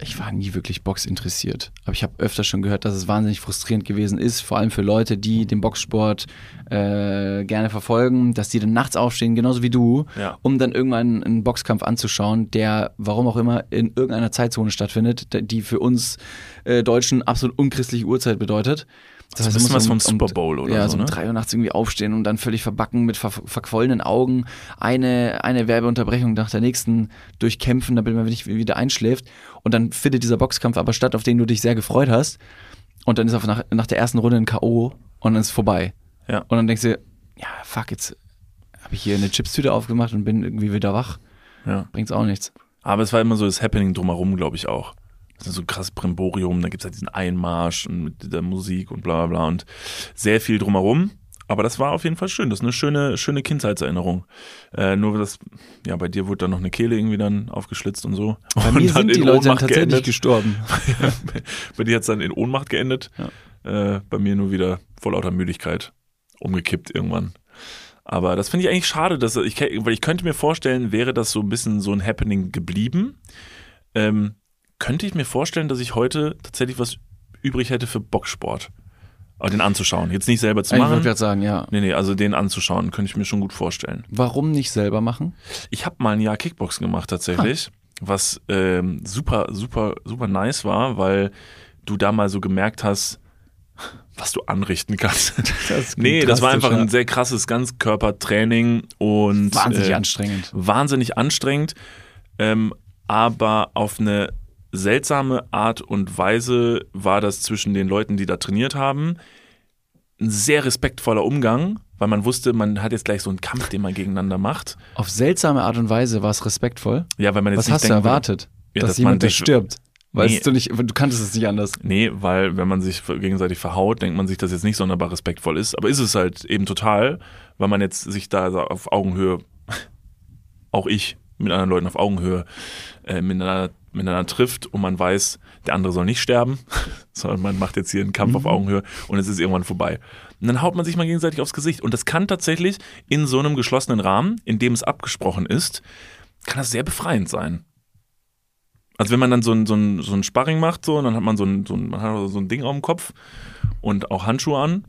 [SPEAKER 1] ich war nie wirklich Box interessiert. Aber ich habe öfter schon gehört, dass es wahnsinnig frustrierend gewesen ist, vor allem für Leute, die den Boxsport äh, gerne verfolgen, dass die dann nachts aufstehen, genauso wie du,
[SPEAKER 2] Ja.
[SPEAKER 1] um dann irgendwann einen Boxkampf anzuschauen, der, warum auch immer, in irgendeiner Zeitzone stattfindet, die für uns äh, Deutschen absolut unchristliche Uhrzeit bedeutet. Das
[SPEAKER 2] ein
[SPEAKER 1] du
[SPEAKER 2] bisschen
[SPEAKER 1] musst
[SPEAKER 2] was
[SPEAKER 1] um-
[SPEAKER 2] vom Super Bowl oder
[SPEAKER 1] ja,
[SPEAKER 2] so,
[SPEAKER 1] so um
[SPEAKER 2] ne?
[SPEAKER 1] drei Uhr nachts irgendwie aufstehen und dann völlig verbacken mit ver verquollenen Augen eine, eine Werbeunterbrechung nach der nächsten durchkämpfen, damit man nicht wieder einschläft. Und dann findet dieser Boxkampf aber statt, auf den du dich sehr gefreut hast. Und dann ist auf nach, nach der ersten Runde ein K.O. und dann ist es vorbei.
[SPEAKER 2] Ja.
[SPEAKER 1] Und dann denkst du, ja, fuck, jetzt habe ich hier eine Chipstüte aufgemacht und bin irgendwie wieder wach.
[SPEAKER 2] Ja.
[SPEAKER 1] Bringt's auch nichts.
[SPEAKER 2] Aber es war immer so das Happening drumherum, glaube ich auch. Das ist so ein krasses Brimborium, da gibt es halt diesen Einmarsch und mit der Musik und bla bla bla und sehr viel drumherum. Aber das war auf jeden Fall schön. Das ist eine schöne, schöne Kindheitserinnerung. Äh, nur das, ja, bei dir wurde dann noch eine Kehle irgendwie dann aufgeschlitzt und so.
[SPEAKER 1] Bei
[SPEAKER 2] und
[SPEAKER 1] mir
[SPEAKER 2] dann
[SPEAKER 1] sind die
[SPEAKER 2] in
[SPEAKER 1] Leute dann
[SPEAKER 2] Ohnmacht
[SPEAKER 1] tatsächlich
[SPEAKER 2] geendet.
[SPEAKER 1] gestorben.
[SPEAKER 2] bei dir hat es dann in Ohnmacht geendet. Äh, bei mir nur wieder vor lauter Müdigkeit umgekippt irgendwann. Aber das finde ich eigentlich schade, dass ich, weil ich könnte mir vorstellen, wäre das so ein bisschen so ein Happening geblieben, ähm, könnte ich mir vorstellen, dass ich heute tatsächlich was übrig hätte für Boxsport. Aber den anzuschauen. Jetzt nicht selber zu
[SPEAKER 1] Ich wollte
[SPEAKER 2] machen.
[SPEAKER 1] gerade sagen, ja.
[SPEAKER 2] Nee, nee, also den anzuschauen, könnte ich mir schon gut vorstellen.
[SPEAKER 1] Warum nicht selber machen?
[SPEAKER 2] Ich habe mal ein Jahr Kickboxen gemacht tatsächlich, was ähm, super, super, super nice war, weil du da mal so gemerkt hast, was du anrichten kannst.
[SPEAKER 1] Das
[SPEAKER 2] nee, das war einfach ein sehr krasses Ganzkörpertraining und
[SPEAKER 1] wahnsinnig
[SPEAKER 2] äh,
[SPEAKER 1] anstrengend.
[SPEAKER 2] wahnsinnig anstrengend, ähm, aber auf eine seltsame Art und Weise war das zwischen den Leuten, die da trainiert haben, ein sehr respektvoller Umgang, weil man wusste, man hat jetzt gleich so einen Kampf, den man gegeneinander macht.
[SPEAKER 1] Auf seltsame Art und Weise war es respektvoll.
[SPEAKER 2] Ja, weil man jetzt
[SPEAKER 1] Was
[SPEAKER 2] nicht
[SPEAKER 1] hast du
[SPEAKER 2] denken würde-
[SPEAKER 1] erwartet?
[SPEAKER 2] Ja,
[SPEAKER 1] dass,
[SPEAKER 2] dass
[SPEAKER 1] jemand
[SPEAKER 2] sich-
[SPEAKER 1] stirbt. Weißt
[SPEAKER 2] Nee.
[SPEAKER 1] du nicht, du kanntest es nicht anders.
[SPEAKER 2] Nee, weil wenn man sich gegenseitig verhaut, denkt man sich, dass jetzt nicht sonderbar respektvoll ist. Aber ist es halt eben total, weil man jetzt sich da auf Augenhöhe, auch ich, mit anderen Leuten auf Augenhöhe äh, miteinander, miteinander trifft und man weiß, der andere soll nicht sterben, sondern man macht jetzt hier einen Kampf auf Augenhöhe und es ist irgendwann vorbei. Und dann haut man sich mal gegenseitig aufs Gesicht. Und das kann tatsächlich in so einem geschlossenen Rahmen, in dem es abgesprochen ist, kann das sehr befreiend sein. Also wenn man dann so ein, so ein, so ein Sparring macht, so, und dann hat man so ein, so ein, man hat so ein Ding auf dem Kopf und auch Handschuhe an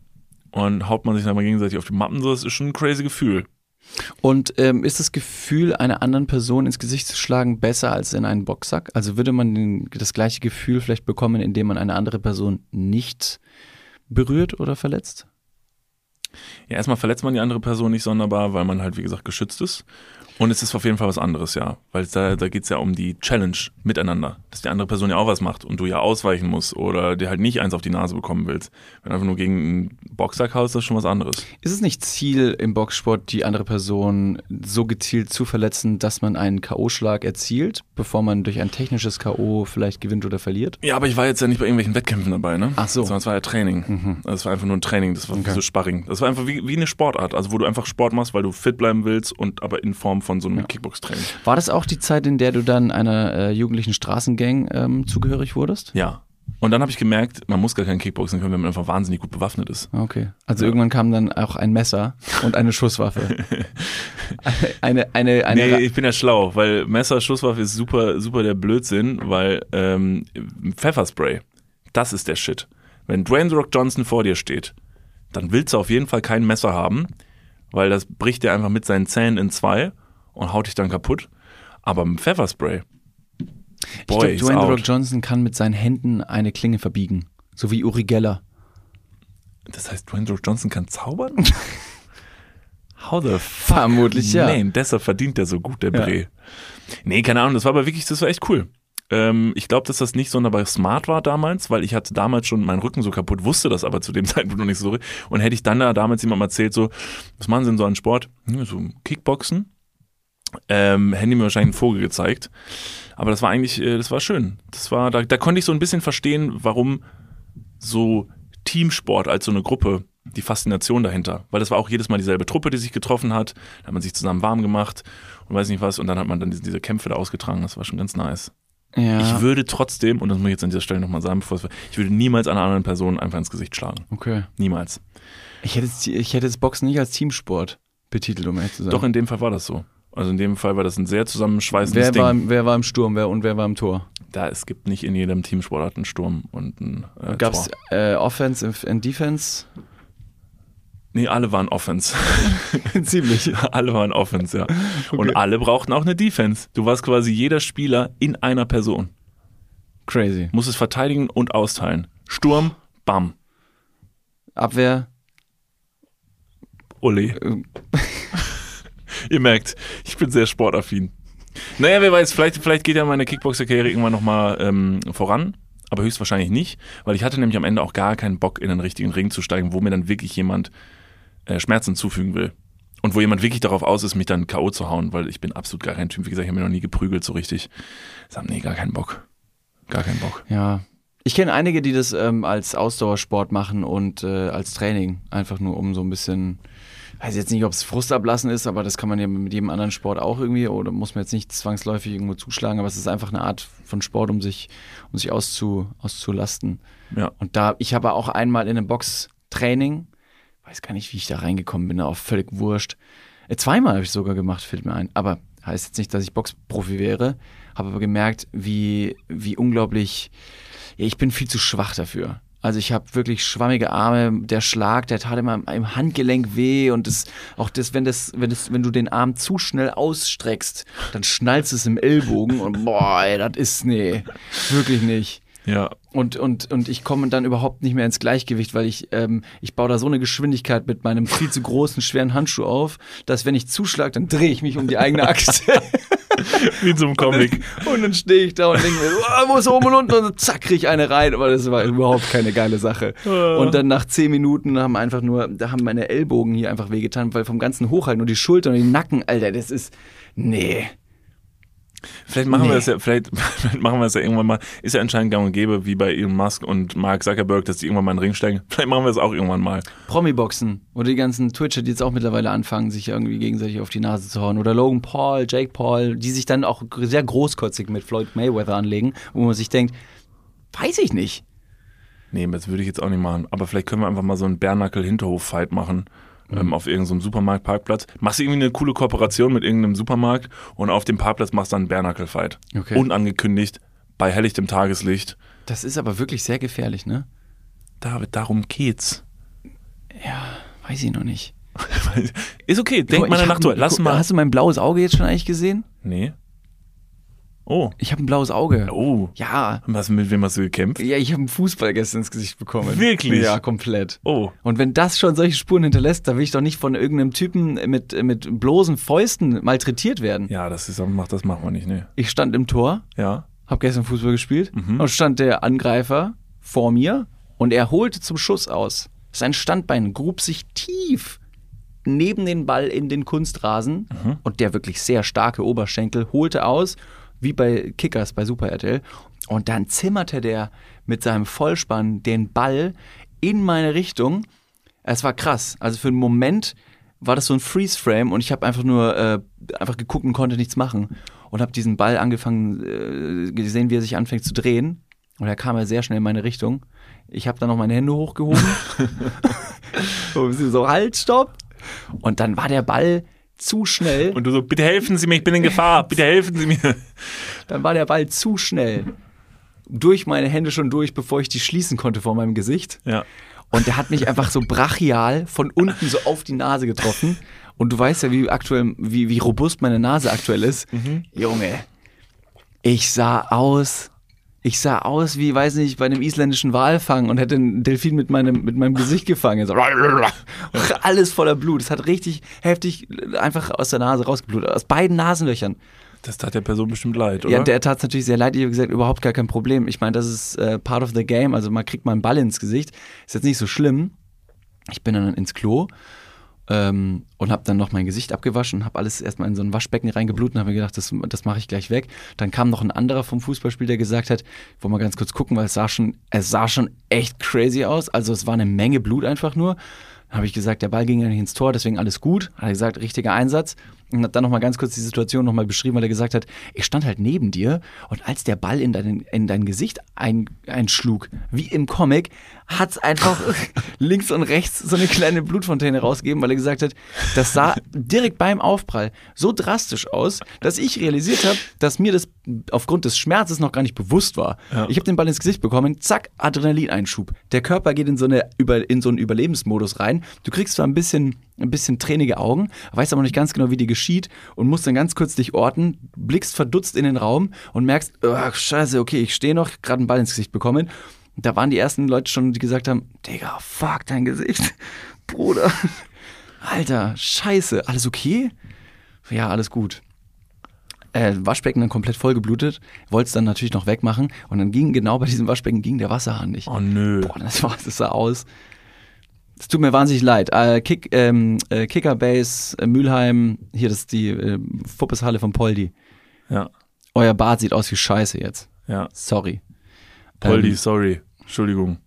[SPEAKER 2] und haut man sich dann mal gegenseitig auf die Mappen, so, das ist schon ein crazy Gefühl.
[SPEAKER 1] Und ähm, ist das Gefühl, einer anderen Person ins Gesicht zu schlagen, besser als in einen Boxsack? Also würde man den, das gleiche Gefühl vielleicht bekommen, indem man eine andere Person nicht berührt oder verletzt?
[SPEAKER 2] Ja, erstmal verletzt man die andere Person nicht sonderbar, weil man halt, wie gesagt, geschützt ist. Und es ist auf jeden Fall was anderes, ja. Weil da, da geht es ja um die Challenge miteinander. Dass die andere Person ja auch was macht und du ja ausweichen musst oder dir halt nicht eins auf die Nase bekommen willst. Wenn du einfach nur gegen einen Boxsack haust, das ist schon was anderes.
[SPEAKER 1] Ist es nicht Ziel im Boxsport, die andere Person so gezielt zu verletzen, dass man einen K.O.-Schlag erzielt, bevor man durch ein technisches K.O. vielleicht gewinnt oder verliert?
[SPEAKER 2] Ja, aber ich war jetzt ja nicht bei irgendwelchen Wettkämpfen dabei, ne?
[SPEAKER 1] Ach so.
[SPEAKER 2] Sondern es war ja Training. Das war einfach nur ein Training, das war
[SPEAKER 1] Okay.
[SPEAKER 2] so Sparring. Das war einfach wie, wie eine Sportart, also wo du einfach Sport machst, weil du fit bleiben willst und aber in Form von so einem Kickbox-Training.
[SPEAKER 1] War das auch die Zeit, in der du dann einer äh, jugendlichen Straßengang ähm, zugehörig wurdest?
[SPEAKER 2] Ja. Und dann habe ich gemerkt, man muss gar kein Kickboxen können, wenn man einfach wahnsinnig gut bewaffnet ist.
[SPEAKER 1] Okay. Also irgendwann kam dann auch ein Messer und eine Schusswaffe. eine, eine, eine,
[SPEAKER 2] nee, ich bin ja schlau, weil Messer, Schusswaffe ist super, super der Blödsinn, weil ähm, Pfefferspray, das ist der Shit. Wenn Dwayne The Rock Johnson vor dir steht, dann willst du auf jeden Fall kein Messer haben, weil das bricht dir einfach mit seinen Zähnen in zwei und haut dich dann kaputt. Aber mit Pfefferspray,
[SPEAKER 1] ich
[SPEAKER 2] boy,
[SPEAKER 1] glaube,
[SPEAKER 2] is
[SPEAKER 1] Dwayne The Rock. Johnson kann mit seinen Händen eine Klinge verbiegen. So wie Uri Geller.
[SPEAKER 2] Das heißt, Dwayne The Rock Johnson kann zaubern? How the fuck?
[SPEAKER 1] Vermutlich, ja.
[SPEAKER 2] Nee, deshalb verdient der so gut, der
[SPEAKER 1] Ja.
[SPEAKER 2] Bre. Nee, keine Ahnung, das war aber wirklich, das war echt cool. Ähm, ich glaube, dass das nicht sonderbar smart war damals, weil ich hatte damals schon meinen Rücken so kaputt, wusste das aber zu dem Zeitpunkt noch nicht so. Und hätte ich dann da damals jemandem erzählt, so, was machen Sie denn so an Sport? Hm, So Kickboxen. Ähm, hätten die mir wahrscheinlich einen Vogel gezeigt. Aber das war eigentlich, äh, das war schön. Das war, da, da konnte ich so ein bisschen verstehen, warum so Teamsport als so eine Gruppe, die Faszination dahinter. Weil das war auch jedes Mal dieselbe Truppe, die sich getroffen hat. Da hat man sich zusammen warm gemacht und weiß nicht was. Und dann hat man dann diese, diese Kämpfe da ausgetragen. Das war schon ganz nice.
[SPEAKER 1] Ja.
[SPEAKER 2] Ich würde trotzdem, und das muss ich jetzt an dieser Stelle nochmal sagen, bevor es, ich würde niemals einer anderen Person einfach ins Gesicht schlagen.
[SPEAKER 1] okay.
[SPEAKER 2] Niemals.
[SPEAKER 1] Ich hätte, jetzt- ich hätte das Boxen nicht als Teamsport betitelt, um ehrlich zu sein.
[SPEAKER 2] Doch in dem Fall war das so. Also in dem Fall war das ein sehr zusammenschweißendes
[SPEAKER 1] wer,
[SPEAKER 2] Ding.
[SPEAKER 1] war, wer war im Sturm wer, und wer war im Tor?
[SPEAKER 2] da es gibt nicht in jedem Teamsportart einen Sturm und ein äh,
[SPEAKER 1] Gab es äh, Offense und Defense?
[SPEAKER 2] Nee, alle waren Offense.
[SPEAKER 1] Ziemlich.
[SPEAKER 2] alle waren Offense, ja. Und alle brauchten auch eine Defense. Du warst quasi jeder Spieler in einer Person.
[SPEAKER 1] Crazy.
[SPEAKER 2] Musstest verteidigen und austeilen. Sturm, bam.
[SPEAKER 1] Abwehr,
[SPEAKER 2] Ole. Ihr merkt, ich bin sehr sportaffin. Naja, wer weiß, vielleicht, vielleicht geht ja meine Kickboxer-Karriere irgendwann nochmal ähm, voran, aber höchstwahrscheinlich nicht, weil ich hatte nämlich am Ende auch gar keinen Bock, in den richtigen Ring zu steigen, wo mir dann wirklich jemand äh, Schmerzen zufügen will. Und wo jemand wirklich darauf aus ist, mich dann K.O. zu hauen, weil ich bin absolut gar kein Typ. Wie gesagt, ich habe mir noch nie geprügelt so richtig. Ich sag, nee, gar keinen Bock. Gar keinen Bock.
[SPEAKER 1] ja. Ich kenne einige, die das ähm, als Ausdauersport machen und äh, als Training. Einfach nur um so ein bisschen, weiß jetzt nicht, ob es Frust ablassen ist, aber das kann man ja mit jedem anderen Sport auch irgendwie oder muss man jetzt nicht zwangsläufig irgendwo zuschlagen, aber es ist einfach eine Art von Sport, um sich, um sich auszu, auszulasten.
[SPEAKER 2] Ja.
[SPEAKER 1] Und da, ich habe auch einmal in einem Boxtraining, weiß gar nicht, wie ich da reingekommen bin, auch völlig wurscht. Äh, zweimal habe ich sogar gemacht, fällt mir ein. Aber heißt jetzt nicht, dass ich Boxprofi wäre. Habe aber gemerkt, wie, wie unglaublich, ja, ich bin viel zu schwach dafür. Also ich habe wirklich schwammige Arme, der Schlag, der tat immer im Handgelenk weh und das, auch das, wenn das, wenn das, wenn du den Arm zu schnell ausstreckst, dann schnallst es im Ellbogen und boah, ey, das ist, nee, wirklich nicht.
[SPEAKER 2] Ja.
[SPEAKER 1] Und, und, und ich komme dann überhaupt nicht mehr ins Gleichgewicht, weil ich, ähm, ich baue da so eine Geschwindigkeit mit meinem viel zu großen, schweren Handschuh auf, dass wenn ich zuschlage, dann drehe ich mich um die eigene Achse.
[SPEAKER 2] Wie einem Comic.
[SPEAKER 1] Und dann stehe ich da und denke mir, oh, wo ist oben und unten? Und zack, krieg ich eine rein. Aber das war überhaupt keine geile Sache. Und dann nach zehn Minuten haben einfach nur, da haben meine Ellbogen hier einfach wehgetan, weil vom ganzen Hochhalten und die Schultern und die Nacken, Alter, das ist, nee.
[SPEAKER 2] Vielleicht machen
[SPEAKER 1] Nee.
[SPEAKER 2] wir das ja, vielleicht, vielleicht machen wir das ja irgendwann mal. Ist ja anscheinend gang und gäbe, wie bei Elon Musk und Mark Zuckerberg, dass die irgendwann mal in den Ring steigen. Vielleicht machen wir das auch irgendwann mal.
[SPEAKER 1] Promi-Boxen oder die ganzen Twitcher, die jetzt auch mittlerweile anfangen, sich irgendwie gegenseitig auf die Nase zu hauen. Oder Logan Paul, Jake Paul, die sich dann auch sehr großkotzig mit Floyd Mayweather anlegen, wo man sich denkt, weiß ich nicht.
[SPEAKER 2] Nee, das würde ich jetzt auch nicht machen. Aber vielleicht können wir einfach mal so einen Bärnackel-Hinterhof-Fight machen. Ähm, auf irgendeinem Supermarktparkplatz. Machst du irgendwie eine coole Kooperation mit irgendeinem Supermarkt und auf dem Parkplatz machst du dann einen Bärnackel-Fight.
[SPEAKER 1] Okay.
[SPEAKER 2] Unangekündigt, bei helllichtem Tageslicht.
[SPEAKER 1] Das ist aber wirklich sehr gefährlich, ne?
[SPEAKER 2] David, darum geht's.
[SPEAKER 1] Ja, weiß ich noch nicht.
[SPEAKER 2] Ist okay, denk mal
[SPEAKER 1] hab-
[SPEAKER 2] drüber. Lass mal.
[SPEAKER 1] Hast du mein blaues Auge jetzt schon eigentlich gesehen?
[SPEAKER 2] Nee. Oh.
[SPEAKER 1] Ich habe ein blaues Auge.
[SPEAKER 2] Oh.
[SPEAKER 1] Ja.
[SPEAKER 2] Was, mit wem hast du gekämpft?
[SPEAKER 1] Ja, ich habe einen Fußball gestern ins Gesicht bekommen.
[SPEAKER 2] Wirklich?
[SPEAKER 1] Ja, komplett.
[SPEAKER 2] Oh.
[SPEAKER 1] Und wenn das schon solche Spuren hinterlässt, da will ich doch nicht von irgendeinem Typen mit, mit bloßen Fäusten malträtiert werden.
[SPEAKER 2] Ja, das ist, das machen wir nicht, ne.
[SPEAKER 1] Ich stand im Tor,
[SPEAKER 2] Ja.
[SPEAKER 1] habe gestern Fußball gespielt
[SPEAKER 2] Mhm.
[SPEAKER 1] und stand der Angreifer vor mir und er holte zum Schuss aus. Sein Standbein grub sich tief neben den Ball in den Kunstrasen
[SPEAKER 2] Mhm.
[SPEAKER 1] und der wirklich sehr starke Oberschenkel holte aus, wie bei Kickers bei Super RTL. Und dann zimmerte der mit seinem Vollspann den Ball in meine Richtung. Es war krass. Also für einen Moment war das so ein Freeze-Frame und ich habe einfach nur äh, einfach geguckt und konnte nichts machen und habe diesen Ball angefangen äh, gesehen, wie er sich anfängt zu drehen und er kam ja sehr schnell in meine Richtung. Ich habe dann noch meine Hände hochgehoben und so halt stopp und dann war der Ball zu schnell.
[SPEAKER 2] Und du so, bitte helfen Sie mir, ich bin in Gefahr, bitte helfen Sie mir.
[SPEAKER 1] Dann war der Ball zu schnell durch meine Hände schon durch, bevor ich die schließen konnte vor meinem Gesicht.
[SPEAKER 2] Ja.
[SPEAKER 1] Und der hat mich einfach so brachial von unten so auf die Nase getroffen. Und du weißt ja, wie aktuell, wie, wie robust meine Nase aktuell ist. Junge, ich sah aus, ich sah aus wie, weiß nicht, bei einem isländischen Walfang und hätte einen Delfin mit meinem, mit meinem Gesicht gefangen. So, alles voller Blut. Es hat richtig heftig einfach aus der Nase rausgeblutet. Aus beiden Nasenlöchern.
[SPEAKER 2] Das tat der Person bestimmt leid, oder?
[SPEAKER 1] Ja, der tat es natürlich sehr leid. Ich habe gesagt, überhaupt gar kein Problem. Ich meine, das ist äh, part of the game. Also man kriegt mal einen Ball ins Gesicht. Ist jetzt nicht so schlimm. Ich bin dann ins Klo ähm, und habe dann noch mein Gesicht abgewaschen habe alles erstmal in so ein Waschbecken reingeblutet und habe mir gedacht, das, das mache ich gleich weg. Dann kam noch ein anderer vom Fußballspiel, der gesagt hat, wollte mal ganz kurz gucken, weil es sah schon, es sah schon echt crazy aus. Also es war eine Menge Blut einfach nur. Dann habe ich gesagt, der Ball ging ja nicht ins Tor, deswegen alles gut. Hat er gesagt, richtiger Einsatz. Und hat dann nochmal ganz kurz die Situation nochmal beschrieben, weil er gesagt hat, ich stand halt neben dir und als der Ball in dein, in dein Gesicht ein, einschlug, wie im Comic, hat es einfach links und rechts so eine kleine Blutfontäne rausgegeben, weil er gesagt hat, das sah direkt beim Aufprall so drastisch aus, dass ich realisiert habe, dass mir das aufgrund des Schmerzes noch gar nicht bewusst war. Ich habe den Ball ins Gesicht bekommen, zack, Adrenalineinschub. Der Körper geht in so, eine, in so einen Überlebensmodus rein. Du kriegst zwar ein bisschen, ein bisschen tränige Augen, weißt aber noch nicht ganz genau, wie dir geschieht und musst dann ganz kurz dich orten, blickst verdutzt in den Raum und merkst, oh, scheiße, okay, ich stehe noch, gerade einen Ball ins Gesicht bekommen. Und da waren die ersten Leute schon, die gesagt haben, Digga, fuck dein Gesicht. Bruder. Alter, scheiße, alles okay? Ja, alles gut. Äh, Waschbecken dann komplett vollgeblutet, wollte es dann natürlich noch wegmachen und dann ging genau bei diesem Waschbecken ging der Wasserhahn nicht.
[SPEAKER 2] Oh nö.
[SPEAKER 1] Boah, das, war, das sah aus. Es tut mir wahnsinnig leid. Äh, Kick, ähm, äh, Kickerbase, äh, Mülheim, hier das ist die äh, Fuppeshalle von Poldi.
[SPEAKER 2] Ja,
[SPEAKER 1] Euer Bad sieht aus wie Scheiße jetzt.
[SPEAKER 2] ja.
[SPEAKER 1] Sorry.
[SPEAKER 2] Poldi,
[SPEAKER 1] Ähm,
[SPEAKER 2] sorry. Entschuldigung.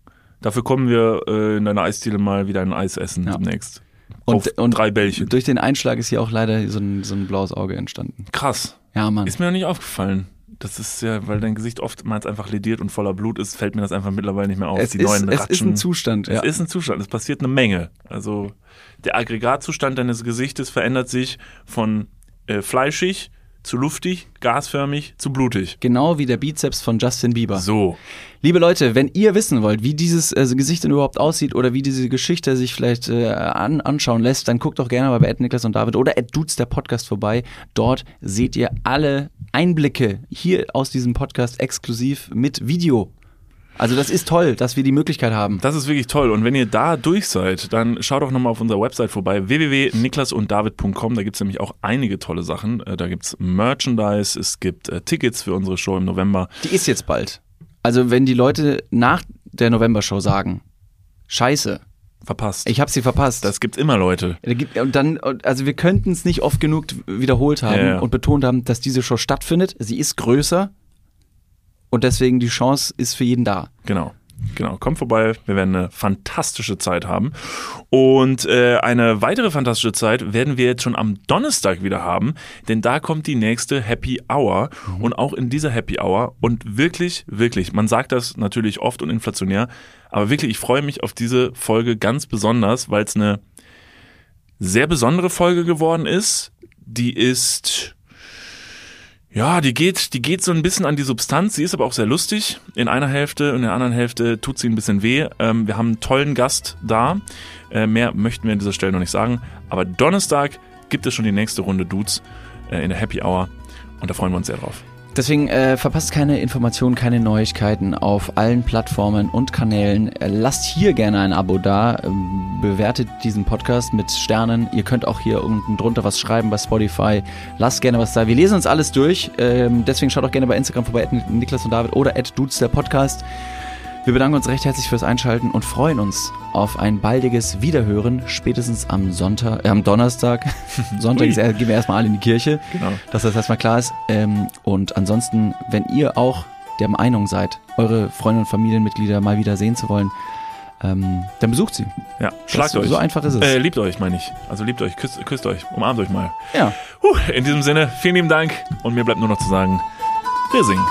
[SPEAKER 2] Dafür kommen wir äh, in deiner Eisdiele mal wieder ein Eis essen
[SPEAKER 1] Ja.
[SPEAKER 2] demnächst.
[SPEAKER 1] Und- und-
[SPEAKER 2] drei Bällchen.
[SPEAKER 1] Durch den Einschlag ist hier auch leider so ein, so ein blaues Auge entstanden.
[SPEAKER 2] Krass.
[SPEAKER 1] Ja, Mann.
[SPEAKER 2] Ist mir noch nicht aufgefallen. Das ist ja, weil dein Gesicht oftmals einfach lediert und voller Blut ist, fällt mir das einfach mittlerweile nicht mehr auf.
[SPEAKER 1] es,
[SPEAKER 2] Die
[SPEAKER 1] ist,
[SPEAKER 2] neuen
[SPEAKER 1] es ist ein Zustand.
[SPEAKER 2] Es
[SPEAKER 1] Ja.
[SPEAKER 2] ist ein Zustand, es passiert eine Menge. Also der Aggregatzustand deines Gesichtes verändert sich von äh, fleischig zu luftig, gasförmig zu blutig.
[SPEAKER 1] Genau wie der Bizeps von Justin Bieber.
[SPEAKER 2] So.
[SPEAKER 1] Liebe Leute, wenn ihr wissen wollt, wie dieses äh, Gesicht denn überhaupt aussieht oder wie diese Geschichte sich vielleicht äh, an, anschauen lässt, dann guckt doch gerne mal bei Ed Niklas und David oder Ed Dudes der Podcast vorbei. Dort seht ihr alle Einblicke hier aus diesem Podcast exklusiv mit Video. Also das ist toll, dass wir die Möglichkeit haben.
[SPEAKER 2] Das ist wirklich toll. Und wenn ihr da durch seid, dann schaut doch nochmal auf unserer Website vorbei, www.niklasunddavid.com. Da gibt es nämlich auch einige tolle Sachen. Äh, Da gibt es Merchandise, es gibt äh, Tickets für unsere Show im November.
[SPEAKER 1] Die ist jetzt bald. Also wenn die Leute nach der November-Show sagen, scheiße,
[SPEAKER 2] Verpasst.
[SPEAKER 1] ich habe sie verpasst.
[SPEAKER 2] das gibt immer Leute.
[SPEAKER 1] Und dann, also wir könnten es nicht oft genug wiederholt haben
[SPEAKER 2] Ja, ja.
[SPEAKER 1] und betont haben, dass diese Show stattfindet. Sie ist größer und deswegen die Chance ist für jeden da.
[SPEAKER 2] Genau. Genau, kommt vorbei. Wir werden eine fantastische Zeit haben. Und äh, eine weitere fantastische Zeit werden wir jetzt schon am Donnerstag wieder haben, denn da kommt die nächste Happy Hour. Und auch in dieser Happy Hour und wirklich, wirklich, man sagt das natürlich oft und inflationär, aber wirklich, ich freue mich auf diese Folge ganz besonders, weil es eine sehr besondere Folge geworden ist. Die ist ja, die geht, die geht so ein bisschen an die Substanz. Sie ist aber auch sehr lustig. In einer Hälfte und in der anderen Hälfte tut sie ein bisschen weh. Ähm, wir haben einen tollen Gast da. Äh, mehr möchten wir an dieser Stelle noch nicht sagen. Aber Donnerstag gibt es schon die nächste Runde Dudes äh, in der Happy Hour. Und da freuen wir uns sehr drauf.
[SPEAKER 1] Deswegen äh, verpasst keine Informationen, keine Neuigkeiten auf allen Plattformen und Kanälen. Äh, lasst hier gerne ein Abo da, ähm, bewertet diesen Podcast mit Sternen. Ihr könnt auch hier unten drunter was schreiben bei Spotify. Lasst gerne was da. Wir lesen uns alles durch. Ähm, deswegen schaut auch gerne bei Instagram vorbei, Niklas und David oder at Dudes der Podcast. Wir bedanken uns recht herzlich fürs Einschalten und freuen uns auf ein baldiges Wiederhören, spätestens am Sonntag, äh, am Donnerstag. Sonntag ist, äh, gehen wir erstmal alle in die Kirche
[SPEAKER 2] Genau.
[SPEAKER 1] dass das erstmal klar ist. Ähm, und ansonsten, wenn ihr auch der Meinung seid, eure Freunde und Familienmitglieder mal wieder sehen zu wollen, ähm, dann besucht sie.
[SPEAKER 2] Ja, schlagt
[SPEAKER 1] Das-
[SPEAKER 2] euch.
[SPEAKER 1] So einfach ist es.
[SPEAKER 2] Äh, liebt euch, meine ich. Also liebt euch, küsst, küsst euch, umarmt euch mal.
[SPEAKER 1] ja.
[SPEAKER 2] Puh, in diesem Sinne, vielen lieben Dank. Und mir bleibt nur noch zu sagen, wir singen.